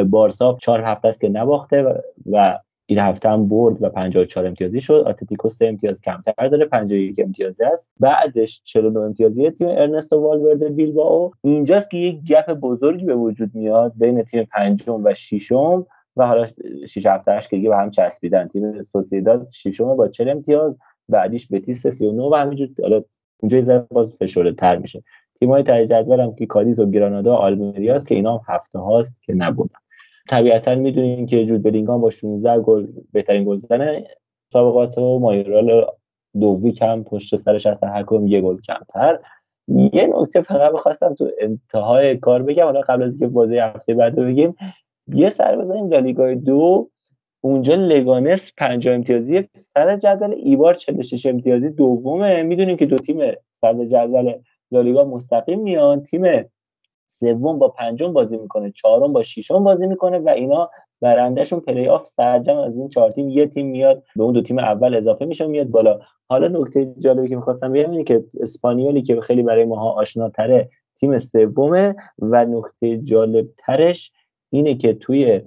بارسا چهار هفته است که نباخته و این هفته هم برد و 54 امتیازی شد. اتلتیکو 3 امتیاز کمتر داره 51 امتیازی است. بعدش 49 امتیازی تیم ارنستو والورده بیلبائو. اینجاست که یک gap بزرگی به وجود میاد بین تیم پنجم و ششم. و حالا 6 هفتهش که دیگه به هم چسبیدن. تیم سوسیداد ششم با 40 امتیاز بعدیش بتیس 39 و همینجور حالا اونجا یه باز فشرده تر میشه. تیم‌های های جدول هم که کادیز و گرانادا و آلمریاس که اینا هم هفته هاست که نبودن. طبیعتا می‌دونین که جود بلینگام با 16 گل بهترین گلزن مسابقات و مایرال دوی کم پشت سرش هستن هر کدوم یه گل کمتر. یه نکته فقط بخواستم تو انتهای کار بگم حالا قبل از اینکه بازی هفته بعد بگیم. یه سر بزنیم لالیگای دو. اونجا لگانس 50 امتیازی سر جدول. ایبار 46 امتیازی دومه. می‌دونیم که دو تیم سر جدول لالیگا مستقیم میان. تیم سوم با پنجم بازی می‌کنه. چهارم با ششم بازی می‌کنه و اینا برندهشون پلی آف سر جمع از این چهار تیم. یه تیم میاد به اون دو تیم اول اضافه میشه میاد بالا. حالا نکته جالبی که می‌خواستم بگم اینه که اسپانیولی که خیلی برای ماها آشناتره تیم سومه و نکته جالب ترش اینه که توی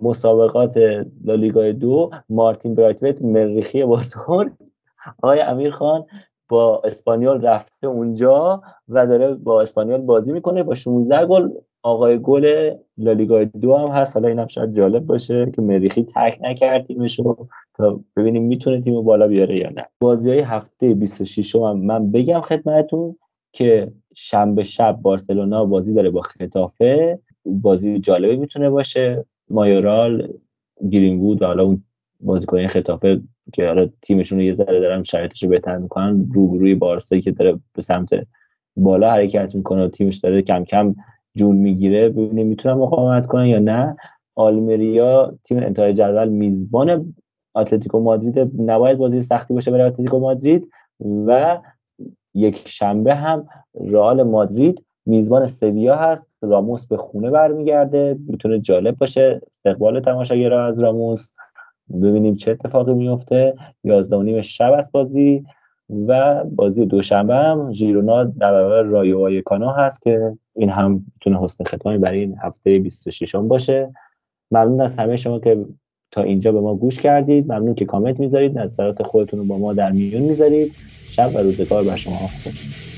مسابقات لالیگا دو مارتین برایتویت مریخی بزرگ آقای امیر خان با اسپانیول رفته اونجا و داره با اسپانیول بازی می‌کنه با 16 گل آقای گل لالیگا دو هم هست. حالا اینم شاید جالب باشه که مریخی تک نکرد تیمشو تا ببینیم می‌تونه تیم بالا بیاره یا نه. بازی های هفته 26 هم من بگم خدمتون که شنبه شب بارسلونا بازی داره با خطافه بازی جالبی می‌تونه باشه. مایورال گرینوود و حالا اون بازیکن خطافه که حالا تیمشون رو یه ذره دارن شرایطش رو بهتر می‌کنن روبروی بارسایی که داره به سمت بالا حرکت می‌کنه و تیمش داره کم کم جون می‌گیره ببینیم می‌تونن مقاومت کنن یا نه. آلمریا تیم انتهای جدول میزبان اتلتیکو مادرید. نباید بازی سختی باشه برای اتلتیکو مادرید. و یک شنبه هم رئال مادرید میزبان سویا هست. راموس به خونه برمیگرده. می‌تونه جالب باشه. استقبال تماشاگرها از راموس. ببینیم چه اتفاقی میفته یازده نیم شب است بازی و بازی دوشنبه هم. ژیرونا در برابر رایو کانا هست که این هم می‌تونه حسن ختامی برای این هفته 26 هم باشه. ممنون از همه شما که تا اینجا به ما گوش کردید. ممنون که کامنت می‌ذارید. نظرات خودتون رو با ما در میون می‌ذارید. شب و روزگار بر شما خوش